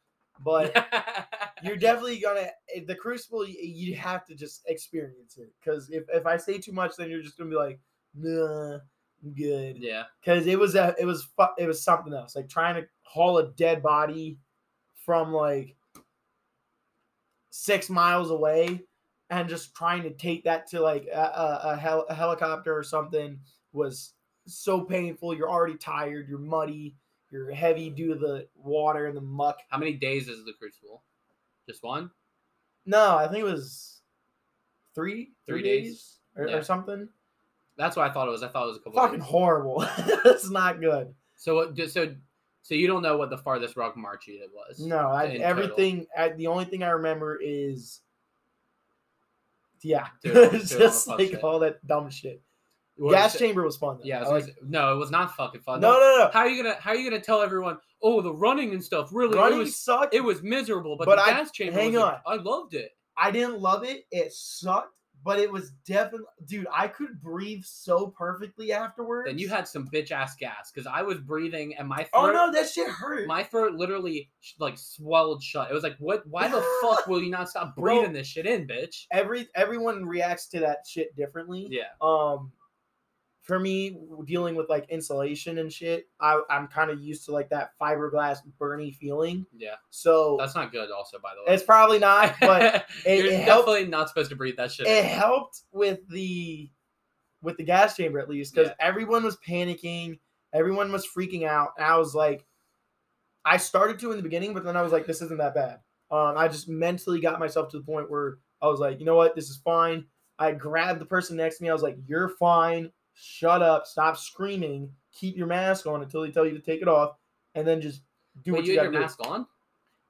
but <laughs> you're definitely gonna eh, the crucible you have to just experience it because if, if i say too much then you're just gonna be like nah i'm good yeah. because it was a it was fu- it was something else like trying to haul a dead body from like six miles away and just trying to take that to like a, a, a, hel- a helicopter or something was so painful you're already tired you're muddy you're heavy due to the water and the muck How many days is the crucible? Just one? no i think it was three Three three days. days, or, Yeah. or something That's what I thought it was. I thought it was a couple. fucking days. horrible <laughs> it's not good So what? So so you don't know what the farthest ruck march did was? No, I, everything. I, the only thing I remember is, yeah, Dude, I'm <laughs> it's doing all just like all that dumb shit. What Gas was chamber was fun. Though. Yeah. I I was like- no, it was not fucking fun. no, no, no. How are you gonna How are you gonna tell everyone? Oh, the running and stuff. Really, it Running was sucked. it was miserable, but, But the I- gas chamber. hang was like- on. I loved it. I didn't love it. It sucked, but it was definitely, dude. I could breathe so perfectly afterwards. Then you had some bitch ass gas because I was breathing and my throat. Oh no, that shit hurt. My throat literally like swelled shut. It was like, what? Why the fuck <laughs> will you not stop Bro. breathing this shit in, bitch? Every everyone reacts to that shit differently. Yeah. Um, for me, dealing with like insulation and shit, I, I'm kind of used to like that fiberglass burny feeling. Yeah. So That's not good. Also, by the way, it's probably not, <laughs> but it- you're it helped- definitely not supposed to breathe that shit. it helped with the with the gas chamber at least because Yeah. everyone was panicking everyone was freaking out and i was like i started to in the beginning but then i was like this isn't that bad um, i just mentally got myself to the point where i was like you know what this is fine i grabbed the person next to me i was like you're fine shut up stop screaming keep your mask on until they tell you to take it off and then just do Wait, what you you, had your do. mask on?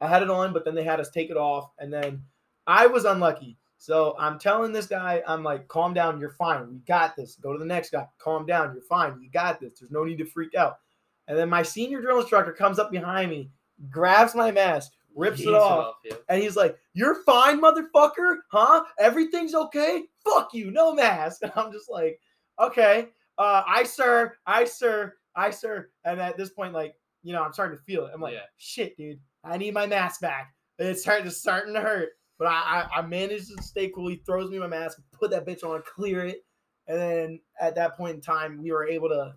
I had it on, but then they had us take it off, and then I was unlucky. So I'm telling this guy, I'm like, calm down, you're fine. We got this. Go to the next guy. Calm down, you're fine. You got this. There's no need to freak out. And then my senior drill instructor comes up behind me, grabs my mask, rips it off, yeah. and he's like, You're fine, motherfucker? Huh? Everything's okay? Fuck you, no mask. And <laughs> I'm just like, Okay, uh, Aye sir, Aye sir, Aye sir. And at this point, like, you know, I'm starting to feel it. I'm like, Yeah. shit, dude, I need my mask back. It's starting to starting to hurt. But I, I I managed to stay cool. He throws me my mask, put that bitch on, clear it. And then at that point in time, we were able to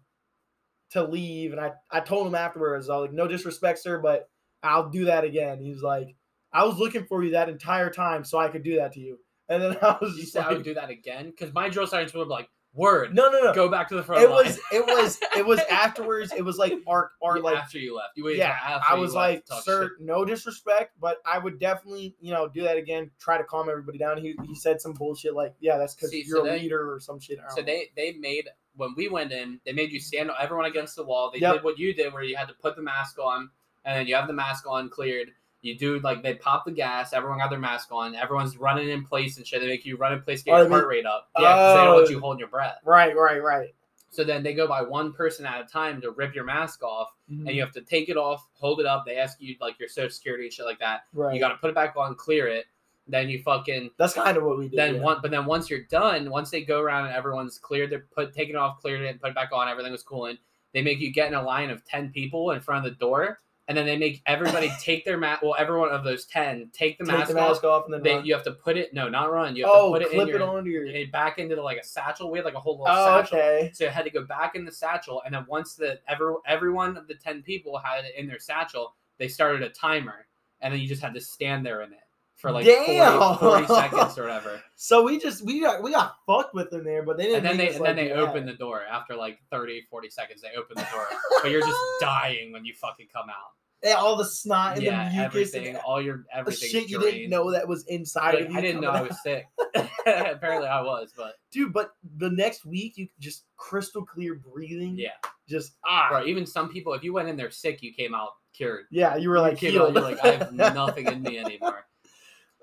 to leave. And I, I told him afterwards, I was like, no disrespect, sir, but I'll do that again. He was like, I was looking for you that entire time so I could do that to you. And then <laughs> I was You just said I like, would do that again because my drill sergeants would be like, "Word, no, no, no. go back to the front." It line." was, it was, <laughs> it was afterwards. It was like our, our Yeah, like after you left. You waited yeah, I was like, sir, shit. no disrespect, but I would definitely, you know, do that again. Try to calm everybody down. He, he said some bullshit like, yeah, that's because you're so a they- leader or some shit. So know. they they made when we went in, they made you stand everyone against the wall. They Yep. did what you did, where you had to put the mask on, and then you have the mask on cleared. You do like they pop the gas. Everyone got their mask on. Everyone's running in place and shit. They make you run in place, get Oh, your heart rate up. Yeah, because they don't want Oh. you holding your breath. right, right, right. So then they go by one person at a time to rip your mask off, Mhm. and you have to take it off, hold it up. They ask you like your social security and shit like that. right. You got to put it back on, clear it. Then you fucking that's kind of what we did. then yeah. one, but then once you're done, once they go around and everyone's cleared, they're put taken off, cleared it, and put it back on, everything was cool. And they make you get in a line of ten people in front of the door, and then they make everybody <laughs> take their mask. Well, everyone of those ten take the take mask the mask off. and then They, run. you have to put it no, not run. You have oh, to put it clip in your it onto your. back into the, like a satchel. We had like a whole little Oh, satchel. okay. So it had to go back in the satchel, and then once the every everyone of the ten people had it in their satchel, they started a timer, and then you just had to stand there in it for like 40, Damn. 40 <laughs> seconds or whatever. So we just we got we got fucked with in there, but they didn't. and then they and then they open the door after like 30 40 seconds they open the door <laughs> but you're just dying when you fucking come out all the snot and yeah the mucus everything and all your the everything shit you drained. didn't know that was inside Like, of you. i didn't know coming i was <laughs> sick <laughs> apparently i was but dude. But the next week, you just crystal clear breathing. yeah just ah, bro even some people if you went in there sick you came out cured yeah. You were like came healed. out, you're like i have <laughs> nothing in me anymore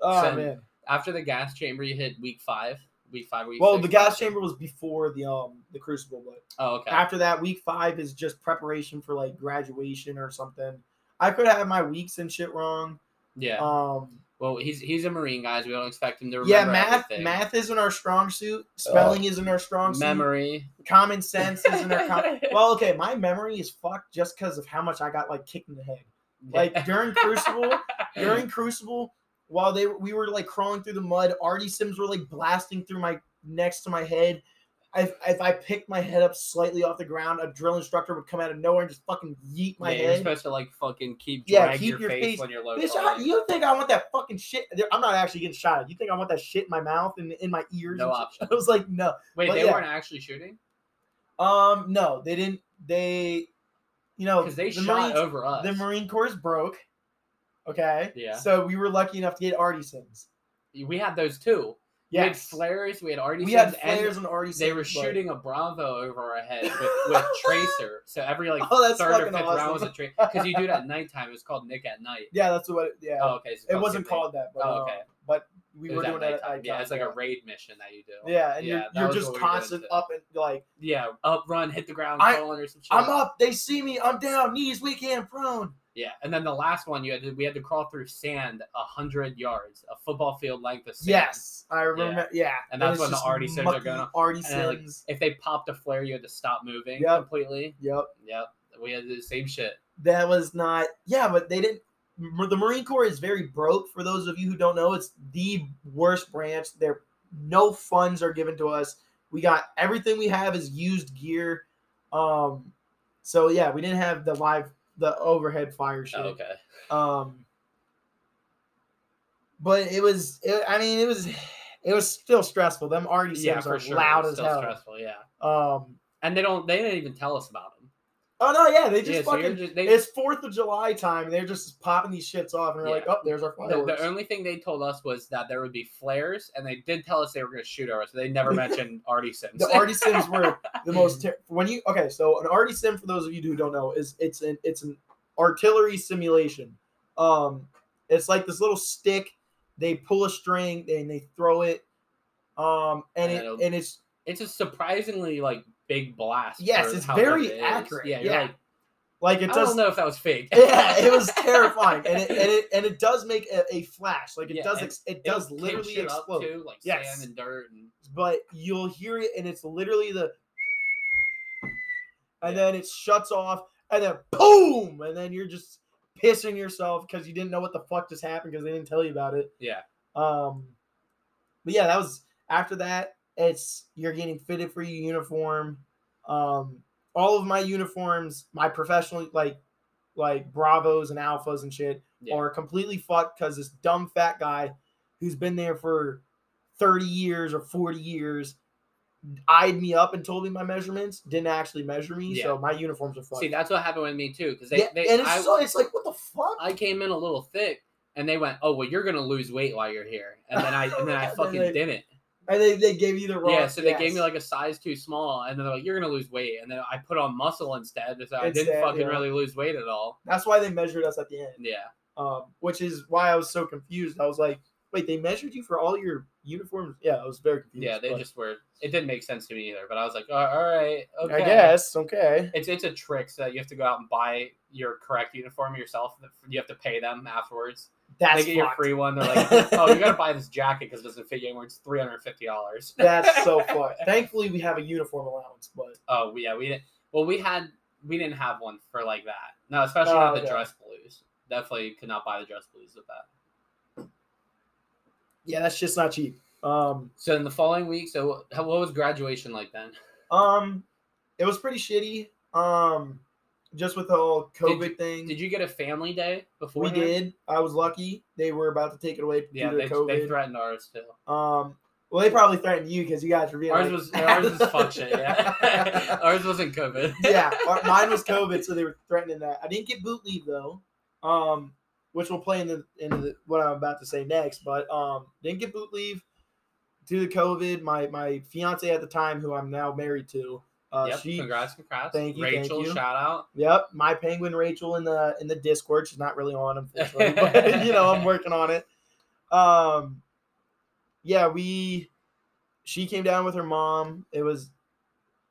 oh So- man. after the gas chamber you hit week five week five week Well, six, the gas chamber was before the um the crucible, but oh okay after that, week five is just preparation for like graduation or something. I could have my weeks and shit wrong. yeah Um, well he's he's a marine guys we don't expect him to remember yeah, math everything. math isn't our strong suit. Spelling isn't our strong suit. memory Common sense isn't our. Com- <laughs> well, okay, my memory is fucked just because of how much I got like kicked in the head. Like during Crucible, <laughs> during Crucible, while they we were like crawling through the mud, arty sims were like blasting through my next to my head. If, if I picked my head up slightly off the ground, a drill instructor would come out of nowhere and just fucking yeet my yeah, you're head. supposed to like fucking keep Yeah, keep your, your face, face- when you're low. Bitch, I, you think I want that fucking shit? I'm not actually getting shot at. You think I want that shit in my mouth and in my ears? No option. <laughs> I was like, no. Wait, but they yeah. weren't actually shooting Um, no, they didn't. They, you know, because they the shot Marines, over us. the Marine Corps broke. Okay. Yeah. So we were lucky enough to get arty sims. we had those too. We had flares. We had already. We had flares and arty sims. They were shooting a Bravo over our head with, with <laughs> tracer. So every like Oh, third or fifth round was a tracer because you do it at <laughs> nighttime. It was called Nick at night. Yeah, that's what. It, yeah. Oh, okay. so it wasn't called that, but Oh, uh, okay. but we were doing that at nighttime. nighttime. Yeah, it's like a raid mission that you do. Yeah, and Yeah, you're, you're just what we were doing constant up and like Yeah, up, run, hit the ground, I- falling or some shit. I'm up. They see me. I'm down. Knees weak, hand prone. Yeah, and then the last one you had to we had to crawl through sand a hundred yards, a football field length of sand. Yes, I remember. Yeah, And that's when the arty sims are going And then, like, sims. If they popped a flare, you had to stop moving Yep. completely. Yep, Yep, we had the same shit. that was not. Yeah, but they didn't. The Marine Corps is very broke. For those of you who don't know, it's the worst branch. There, no funds are given to us. We got everything we have is used gear. Um, so yeah, we didn't have the live, the overhead fire shit. Oh, okay. Um, but it was. It, I mean, it was. It was still stressful. Them arty sims Yeah, are sure. loud as still hell. stressful. Yeah, Um. and they don't. They didn't even tell us about them. Oh no, yeah, they just yeah, so fucking. just, they, it's Fourth of July time. and They're just popping these shits off, and we're like, "Oh, there's our the, fireworks." the only thing they told us was that there would be flares, and they did tell us they were going to shoot at us. They never <laughs> mentioned arty sims. the arty <laughs> sims were the most ter- when you okay. So an arty sim, for those of you who don't know, is it's an it's an artillery simulation. Um, it's like this little stick. They pull a string and they throw it. Um, and And it and it's it's a surprisingly like big blast. Yes, it's very accurate. Yeah, Yeah. like, like it I does. don't know if that was fake. <laughs> yeah, it was <laughs> terrifying, and it and it and it does make a, a flash. Like it Yeah, does. Ex- it does literally explode. too, like Yes. sand and dirt and but you'll hear it and it's literally the and Yeah. then it shuts off and then boom and then you're just pissing yourself because you didn't know what the fuck just happened because they didn't tell you about it yeah. um but yeah that was after that it's you're getting fitted for your uniform um all of my uniforms my professional like like bravos and alphas and shit Yeah. are completely fucked because this dumb fat guy who's been there for 30 years or 40 years eyed me up and told me my measurements didn't actually measure me so my uniforms are fucked See, that's what happened with me too, because they, yeah, they and it's, I, so, it's like what the fuck I came in a little thick, and they went, "Oh, well, you're gonna lose weight while you're here," and then I and then I <laughs> fucking didn't. And they, they gave you the wrong Yeah, so they gave me like a size too small, and then they're like, "You're gonna lose weight," and then I put on muscle instead, so I didn't fucking yeah. really lose weight at all. that's why they measured us at the end Yeah, um, which is why I was so confused. I was like, wait, they measured you for all your uniforms? Yeah, I was very confused. yeah, they but just were. It didn't make sense to me either, but I was like, "Oh, "All right, okay." I guess okay. it's it's a trick so that you have to go out and buy your correct uniform yourself. You have to pay them afterwards. That's they get your fucked. free one. They're like, <laughs> "Oh, you gotta buy this jacket because it doesn't fit you anymore. It's three hundred fifty dollars." <laughs> That's so <laughs> fucked. Thankfully, we have a uniform allowance, but Oh yeah, we didn't. Well, we had we didn't have one for like that. No, especially Oh, not the okay. dress blues. Definitely could not buy the dress blues with that. yeah, that's just not cheap. Um, So in the following week, so what was graduation like then? um, it was pretty shitty. Um, just with the whole COVID Did thing. Did you get a family day before? we did. I was lucky. They were about to take it away Yeah, due they, to COVID. they threatened ours too. um, well, they probably threatened you because you guys were being Ours like- was ours was fuck shit. Yeah, <laughs> ours wasn't COVID. yeah, our- <laughs> mine was COVID, so they were threatening that. I didn't get boot leave though, um, which will play in the into the, what I'm about to say next. But um, didn't get boot leave due to COVID. My my fiance at the time, who I'm now married to, uh, yep. she, congrats, congrats. Thank you, thank Rachel, you. shout out. yep, my penguin Rachel in the in the Discord. She's not really on, unfortunately, but <laughs> you know I'm working on it. Um, yeah, we. She came down with her mom. It was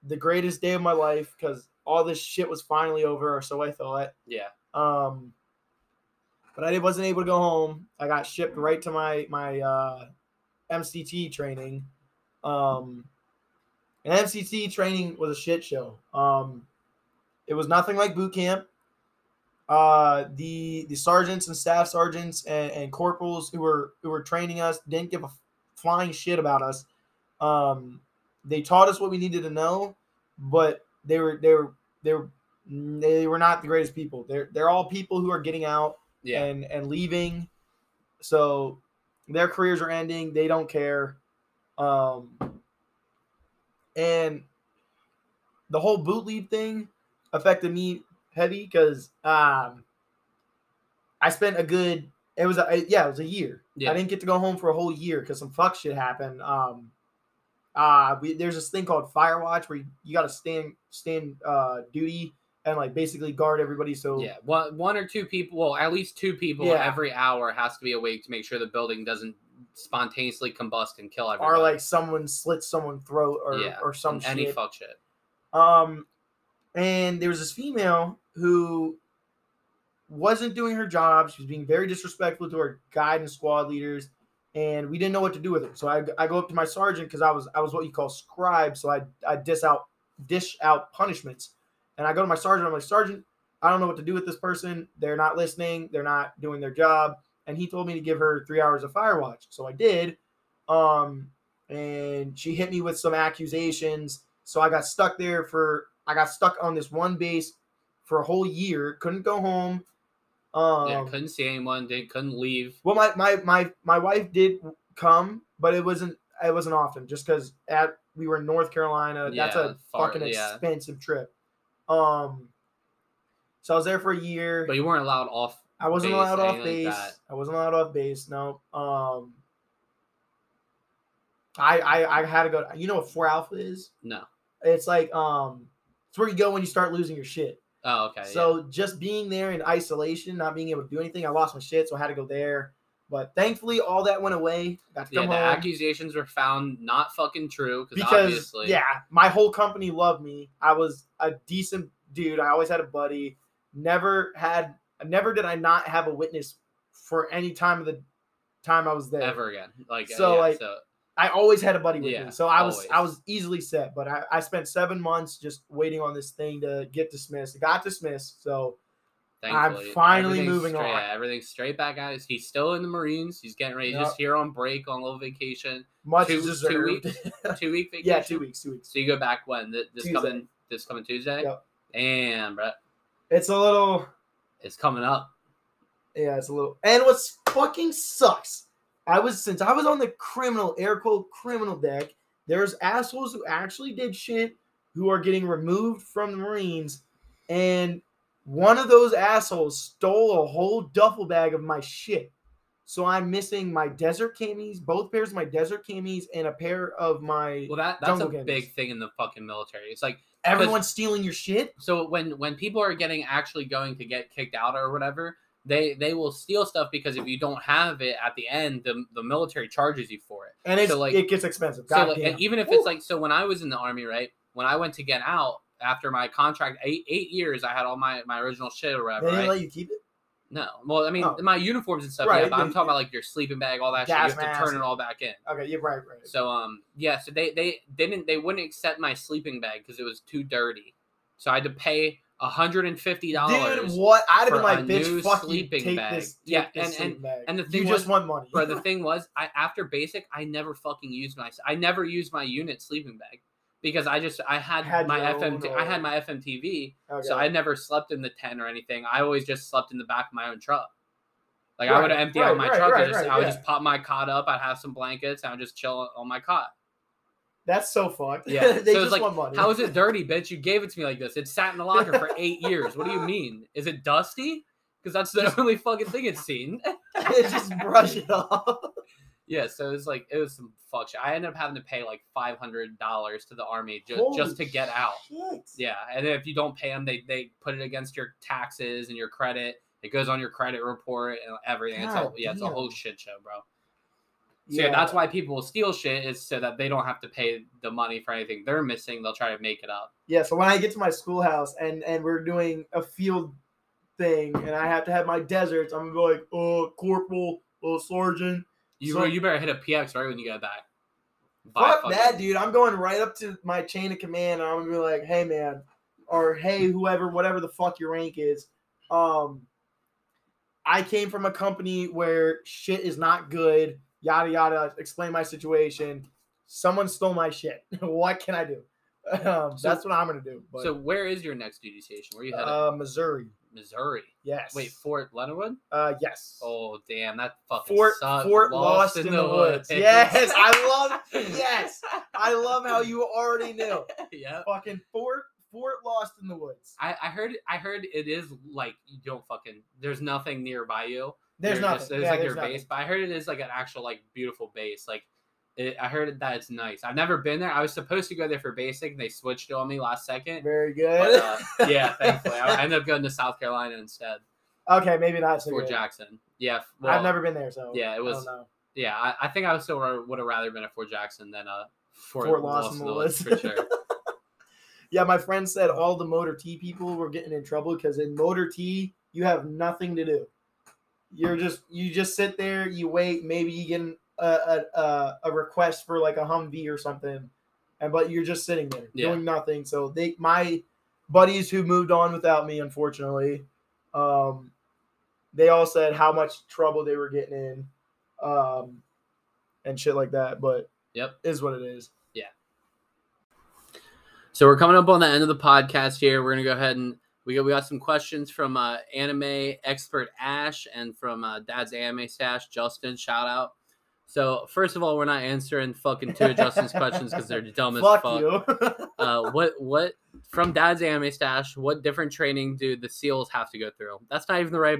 the greatest day of my life because all this shit was finally over, or so I thought. Yeah. Um, but I wasn't able to go home. I got shipped right to my my uh, MCT training. Um, and MCT training was a shit show. Um, it was nothing like boot camp. Uh, the the sergeants and staff sergeants and, and corporals who were who were training us didn't give a flying shit about us. Um, they taught us what we needed to know, but they were they were they were they were not the greatest people. They're they're all people who are getting out Yeah. and and leaving, so their careers are ending. They don't care, um, and the whole boot leave thing affected me heavy because um, I spent a good. It was a yeah, it was a year. Yeah. I didn't get to go home for a whole year because some fuck shit happened. Um, uh, we, there's this thing called Firewatch where you, you got to stand stand uh duty and like basically guard everybody. So Yeah, one one or two people, well, at least two people Yeah. every hour has to be awake to make sure the building doesn't spontaneously combust and kill everybody. or like someone slits someone's throat or Yeah, or some shit. any shit. fuck shit. Um, and there was this female who wasn't doing her job. She was being very disrespectful to her guide and squad leaders, and we didn't know what to do with her. So I, I go up to my sergeant because I was I was what you call scribe. So I I dish out dish out punishments, and I go to my sergeant. I'm like, Sergeant, I don't know what to do with this person. They're not listening. They're not doing their job. And he told me to give her three hours of fire watch. So I did. Um, and she hit me with some accusations. So I got stuck there for I got stuck on this one base for a whole year. Couldn't go home. Um, yeah, couldn't see anyone. They couldn't leave. well, my my my my wife did come, but it wasn't it wasn't often. Just because at we were in North Carolina. that's Yeah, a far- fucking yeah. expensive trip. Um, so I was there for a year. But you weren't allowed off. I wasn't base, allowed off anything like base. I wasn't allowed off base. No. Um, I I I had to go. You know what four alpha is? No. It's like um, it's where you go when you start losing your shit. Oh, okay. yeah. So just being there in isolation, not being able to do anything, I lost my shit, so I had to go there. But thankfully, all that went away. Got to yeah, come the home accusations were found not fucking true because obviously, yeah, my whole company loved me. I was a decent dude. I always had a buddy. Never had. Never did I not have a witness for any time of the time I was there. ever again. Like So, yeah, like, so I always had a buddy with Yeah, me. So I was I was easily set. But I, I spent seven months just waiting on this thing to get dismissed. It got dismissed. So I'm finally moving straight, on. Yeah, everything's straight back at us. He's still in the Marines. He's getting ready. He's Yep. just here on break on a little vacation. much Two- two deserved. <laughs> Two week vacation. yeah, two weeks. Two weeks. So you go back when this Tuesday. coming this coming Tuesday. Yep. Damn, bro, It's a little. It's coming up. Yeah, it's a little. And what's fucking sucks, I was since I was on the criminal air quote criminal deck. There's assholes who actually did shit who are getting removed from the Marines, and one of those assholes stole a whole duffel bag of my shit. So I'm missing my desert camis, both pairs of my desert camis, and a pair of my. Well, that that's a Games. big thing in the fucking military. It's like Everyone's stealing your shit. so when when people are getting actually going to get kicked out or whatever they they will steal stuff because if you don't have it at the end the, the military charges you for it And it's So, like- it gets expensive. so God like, damn. and even if it's like so when i was in the army right when i went to get out after my contract eight eight years i had all my my original shit or they didn't right let you keep it. No well i mean Oh. my uniforms and stuff Right, yeah but i'm talking about like your sleeping bag all that shit you have to turn it all back in Okay, you're right, right. so um yeah, so they they didn't they wouldn't accept my sleeping bag because it was too dirty. So I had to pay hundred and fifty dollars. Dude, what? I'd have been like, bitch, new fuck you. sleeping Take bag. this. Yeah, and- sleeping bag. and the thing you thing just was- want money. But the <laughs> thing was, I after basic, I never fucking used my I never used my unit sleeping bag because I just I had, Had my FM own, I had my FMTV, Okay. so I never slept in the tent or anything. I always just slept in the back of my own truck. Like I would empty right, out my right, truck right, and just right, I would yeah. just pop my cot up. I'd have some blankets and I would just chill on my cot. That's so fucked. Yeah. <laughs> they so just like, want money. how is it dirty, <laughs> bitch? You gave it to me like this. It sat in the locker for eight <laughs> years. What do you mean? Is it dusty? Because that's the only fucking thing it's seen. just brush it off. Yeah. So it was like it was some fuck shit. I ended up having to pay like five hundred dollars to the army ju- just to get out. shit. Yeah, and then if you don't pay them, they they put it against your taxes and your credit. It goes on your credit report and everything. it's a, yeah, it's a whole shit show, bro. So yeah. that's why people will steal shit is so that they don't have to pay the money for anything they're missing. They'll try to make it up. Yeah, so when I get to my schoolhouse and and we're doing a field thing and I have to have my deserts, I'm gonna be like, oh, corporal, oh, sergeant. You So- you better hit a PX right when you get back. Buy Fuck that, dude. I'm going right up to my chain of command and I'm gonna be like, hey man, or hey, whoever, whatever the fuck your rank is. Um I came from a company where shit is not good, yada yada, explain my situation. Someone stole my shit. <laughs> what can I do? <laughs> Um, So- that's what I'm gonna do. But So where is your next duty station? Where you headed? uh, Missouri. Missouri. Yes. Wait, Fort Leonard? Uh, yes. Oh damn, that fucking Fort sucked. Fort Lost, in, the, woods. Yes, I <laughs> love. Yes, I love how you already knew. <laughs> yeah. Fucking Fort Fort Lost in the woods. I, I heard I heard it is like you don't fucking there's nothing nearby you. There's You're nothing. just- there's yeah, like there's your nothing. base, but I heard it is like an actual like beautiful base. Like it, I heard that it's nice. I've never been there. I was supposed to go there for basic, and they switched it on me last second. Very But, good. uh, <laughs> yeah, thankfully, I, I ended up going to South Carolina instead, okay, maybe not so Fort. Jackson. Yeah, well, I've never been there, so yeah, it I was- don't know. Yeah, I, I think I still would have rather been at Fort Jackson than uh Fort, Fort Lost in the for sure. <laughs> Yeah, my friend said all the Motor T people were getting in trouble because in Motor T, you have nothing to do. You're just you just sit there, you wait, maybe you get a a, a, request for like a Humvee or something, and but you're just sitting there Yeah. doing nothing. So they my buddies who moved on without me, unfortunately, um, they all said how much trouble they were getting in, um, and shit like that. But Yep. is what it is. Yeah. So we're coming up on the end of the podcast here. We're gonna go ahead and we got we got some questions from uh, anime expert Ash and from uh, Dad's Anime Stash Justin. Shout out. So first of all, we're not answering fucking two of Justin's questions because they're dumb as Fuck fuck. <laughs> Uh, what what from Dad's Anime Stash? What different training do the SEALs have to go through? That's not even the right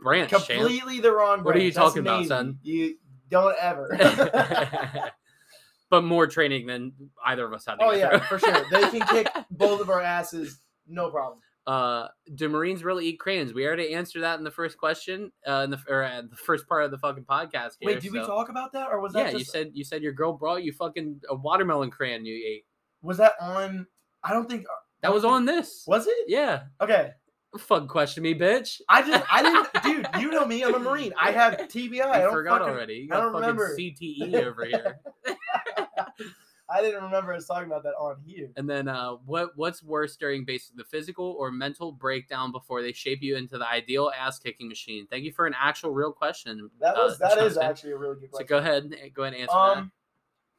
branch. champ. Completely the wrong. Branch. What are you. That's talking about, son? You don't ever. <laughs> <laughs> but more training than either of us had to oh yeah, for sure. They can kick both of our asses, no problem. Uh, do Marines really eat crayons? We already answered that in the first question, uh, in the or uh, the first part of the fucking podcast. Here, Wait, did we talk about that, or was that Yeah, you said you said your girl brought you fucking a watermelon crayon you ate. was that on? I don't think That was on this. was it. Yeah, Okay, Fuck question me, bitch. I just I didn't, <laughs> dude. You know me. I'm a marine. I have TBI. I I don't forgot fucking, already. You I got don't fucking remember. CTE <laughs> over here. <laughs> I didn't remember us talking about that on here. And then, uh, what what's worse during basic the physical or mental breakdown before they shape you into the ideal ass kicking machine? Thank you for an actual real question. That uh, was that is actually a really good So question. go ahead, go ahead and answer Um,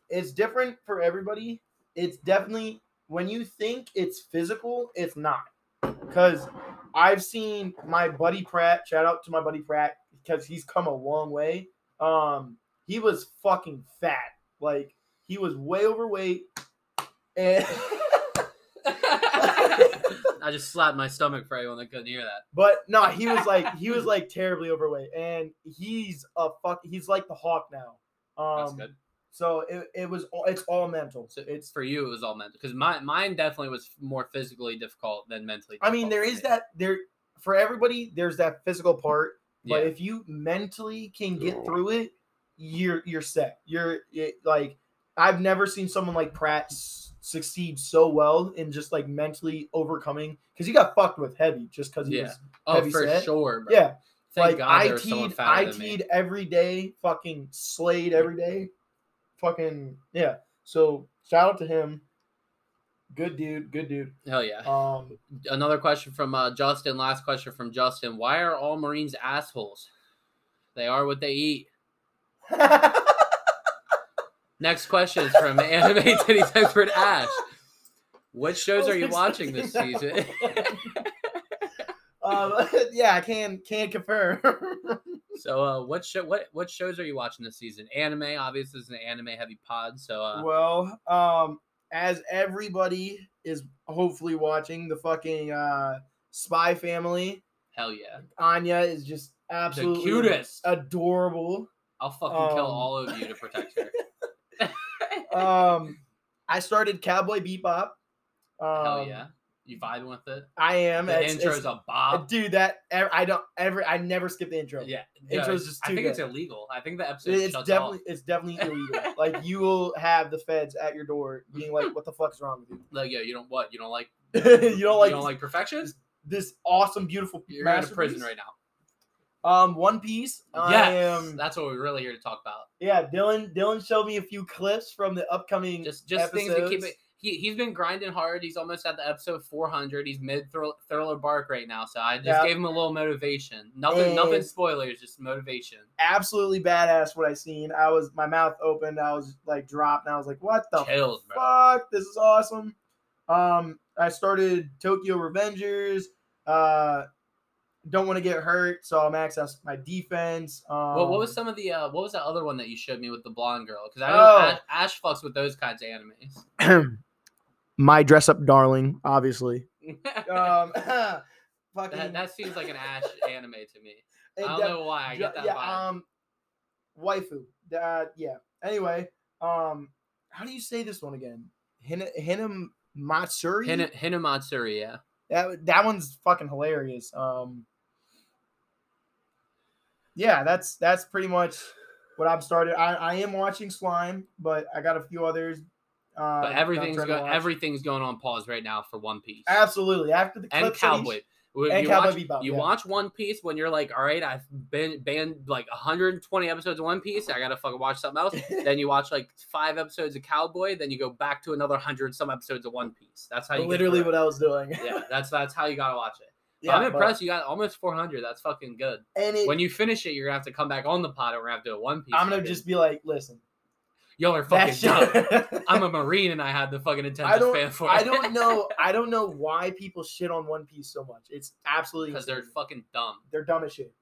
it's different for everybody. It's definitely when you think it's physical, it's not. Because I've seen my buddy Pratt. Shout out to my buddy Pratt because he's come a long way. Um, he was fucking fat. Like he was way overweight, and. <laughs> I just slapped my stomach for anyone that couldn't hear that. but no, he was like he was like terribly overweight, and he's a fuck. He's like the Hawk now. Um, That's good. So it, it was all it's all mental. So It's for you, it was all mental because my mine definitely was more physically difficult than mentally. I mean, difficult there for is me. that there for everybody. There's that physical part, but Yeah. if you mentally can get through it, you're you're set. You're it, like I've never seen someone like Pratt succeed so well in just like mentally overcoming because he got fucked with heavy just because he Yeah. was oh heavy for set. sure. Bro. yeah. Thank like God I there was someone teed I teed every day, fucking slayed every day, fucking yeah. So shout out to him. Good dude, good dude. Hell yeah. Um, Another question from uh, Justin. Last question from Justin. Why are all Marines assholes? They are what they eat. <laughs> Next question is from Anime <laughs> Titties Expert Ash. What shows are you watching this season? <laughs> um, <laughs> yeah, I can can confirm. so, uh, what show? What what shows are you watching this season? Anime, obviously, is an anime heavy pod. So, uh, well, um, as everybody is hopefully watching the fucking uh, Spy Family, hell yeah, Anya is just absolutely cutest. adorable. I'll fucking kill Um, all of you to protect her. Um, I started Cowboy Bebop. Um, hell yeah, you vibing with it? I am. The It's- intro's it's- a bop. dude. That I don't ever. I never skip the intro. Yeah, Intro's it's- just I think it's illegal. I think the episode It's definitely off. it's definitely <laughs> illegal. like you will have the feds at your door being like, "What the fuck's wrong with you?" Like, yeah, you don't what? You don't like? <laughs> you?" don't like, you don't like perfection? this awesome, beautiful. You're in prison right now. Um, One Piece. Yes, am. that's what we're really here to talk about. Yeah, Dylan. Dylan showed me a few clips from the upcoming. Just, just things to keep it. He he's been grinding hard. He's almost at the episode 400. He's mid Thriller Bark right now. So I just Yeah. gave him a little motivation. Nothing, nothing spoilers, just motivation. Absolutely badass. What I seen. I was my mouth opened. I was like dropped, and I was like, "What the Chills, bro. fuck? This is awesome." Um, I started Tokyo Revengers. Uh, don't want to get hurt, so I'm access my defense. Um, what, what was some of the uh, what was that other one that you showed me with the blonde girl? Because I know Oh. Ash, Ash fucks with those kinds of animes. <clears throat> my dress up darling, obviously. <laughs> Um, <laughs> that, fucking. that seems like an Ash <laughs> anime to me. it I don't def- know why I get that yeah, vibe. um, waifu. Uh, yeah. Anyway, um, how do you say this one again? Hina Hinam Matsuri. Hin- Hinamatsuri, yeah. That that one's fucking hilarious. Um, yeah, that's that's pretty much what I've started. I, I am watching Slime, but I got a few others. Uh, But everything's go- everything's going on pause right now for One Piece absolutely after the and Cowboy. And you Cowboy watch, Bebop, you yeah. watch One Piece when you're like, all right, I've been banned like 120 episodes of One Piece. I gotta fucking watch something else. <laughs> then you watch like five episodes of Cowboy. Then you go back to another hundred some episodes of One Piece. That's how you Literally what. I was doing. yeah, that's that's how you gotta watch it. Yeah, I'm but- impressed. You got almost 400. That's fucking good. And it, When you finish it, you're gonna have to come back on the pod and we're gonna have to do a One Piece. I'm gonna just be like, listen, y'all are fucking dumb. <laughs> I'm a marine and I had the fucking I attention don't, span for it. I don't <laughs> know. I don't know why people shit on One Piece so much. It's absolutely because they're fucking dumb they're dumb as shit.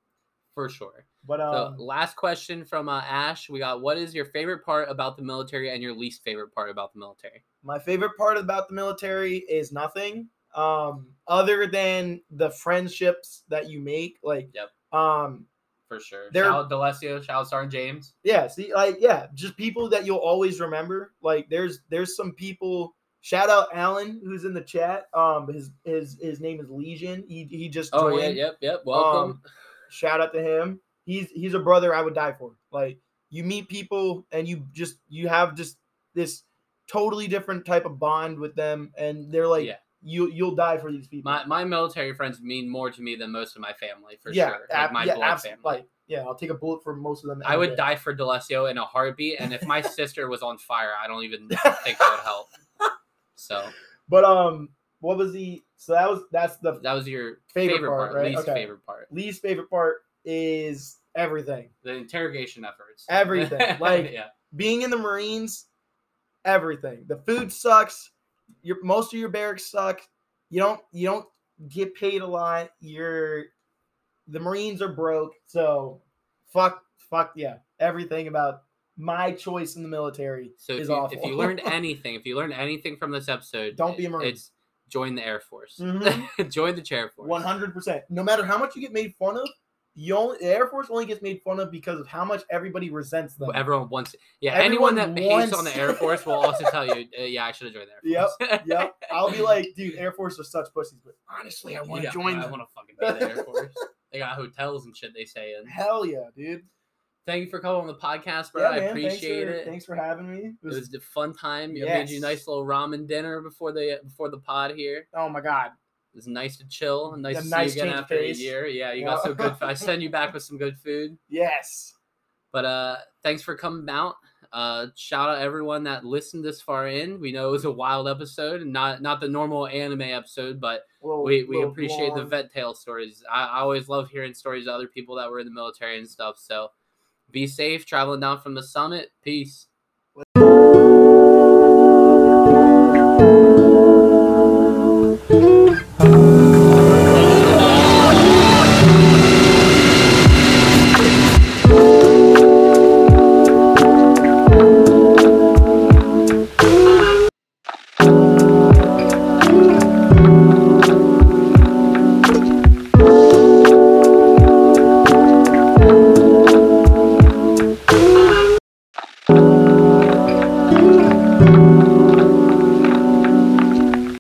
for sure. But um, so last question from uh, Ash. We got what is your favorite part about the military and your least favorite part about the military? my favorite part about the military is nothing. Um, other than the friendships that you make, like, Yep. um, For sure. They're- Shout out Delesio, shout out Sergeant James. yeah, see, like, yeah, just people that you'll always remember. Like, there's there's some people. Shout out Alan, who's in the chat. Um, his his his name is Legion. He he just Oh yeah, yep, yep. Welcome. Um, shout out to him. He's he's a brother I would die for. Like you meet people and you just you have just this totally different type of bond with them, and they're like Yeah. You you'll die for these people. my my military friends mean more to me than most of my family for yeah, sure. Like my yeah, blood abs- family. like yeah, I'll take a bullet for most of them. I would day. die for Delesio in a heartbeat, and if my <laughs> sister was on fire, I don't even <laughs> think that would help. So But um, what was the? So that was that's the that was your Favorite favorite, part, part, right? least Okay. favorite part. least favorite part is everything. The interrogation efforts. Everything. <laughs> Like- yeah, being in the Marines, everything. The food sucks. Your most of your barracks suck. You don't you don't get paid a lot. You're the Marines are broke. So fuck fuck yeah. Everything about my choice in the military So if is you, awful. if you learned <laughs> anything, if you learned anything from this episode, Don't be a Marine. It's join the Air Force. Mhm. <laughs> join the Chair Force. one hundred percent. No matter how much you get made fun of, you only the Air Force only gets made fun of because of how much everybody resents them. Everyone wants. Yeah, Everyone anyone that hates on the Air Force will also tell you, uh, yeah, I should have joined the Air Force. <laughs> yep. I'll be like, dude, Air Force are such pussies, but honestly, I want to Yeah, join I want to fucking be the Air Force. <laughs> They got hotels and shit. They say. And Hell yeah, dude. thank you for coming on the podcast, bro. yeah, I appreciate thanks for, it. Thanks for having me. It It was, was a fun time. You made you a nice little ramen dinner before the before the pod here. oh my god. It was nice to chill. Nice to nice see you again after a year. Yeah, you Yeah. got some good. I <laughs> send you back with some good food. Yes. But uh, thanks for coming out. Uh, shout out everyone that listened this far in. We know it was a wild episode, and not not the normal anime episode, but Little- we, we appreciate the vet tale stories. I, I always love hearing stories of other people that were in the military and stuff. So be safe traveling down from the summit. Peace.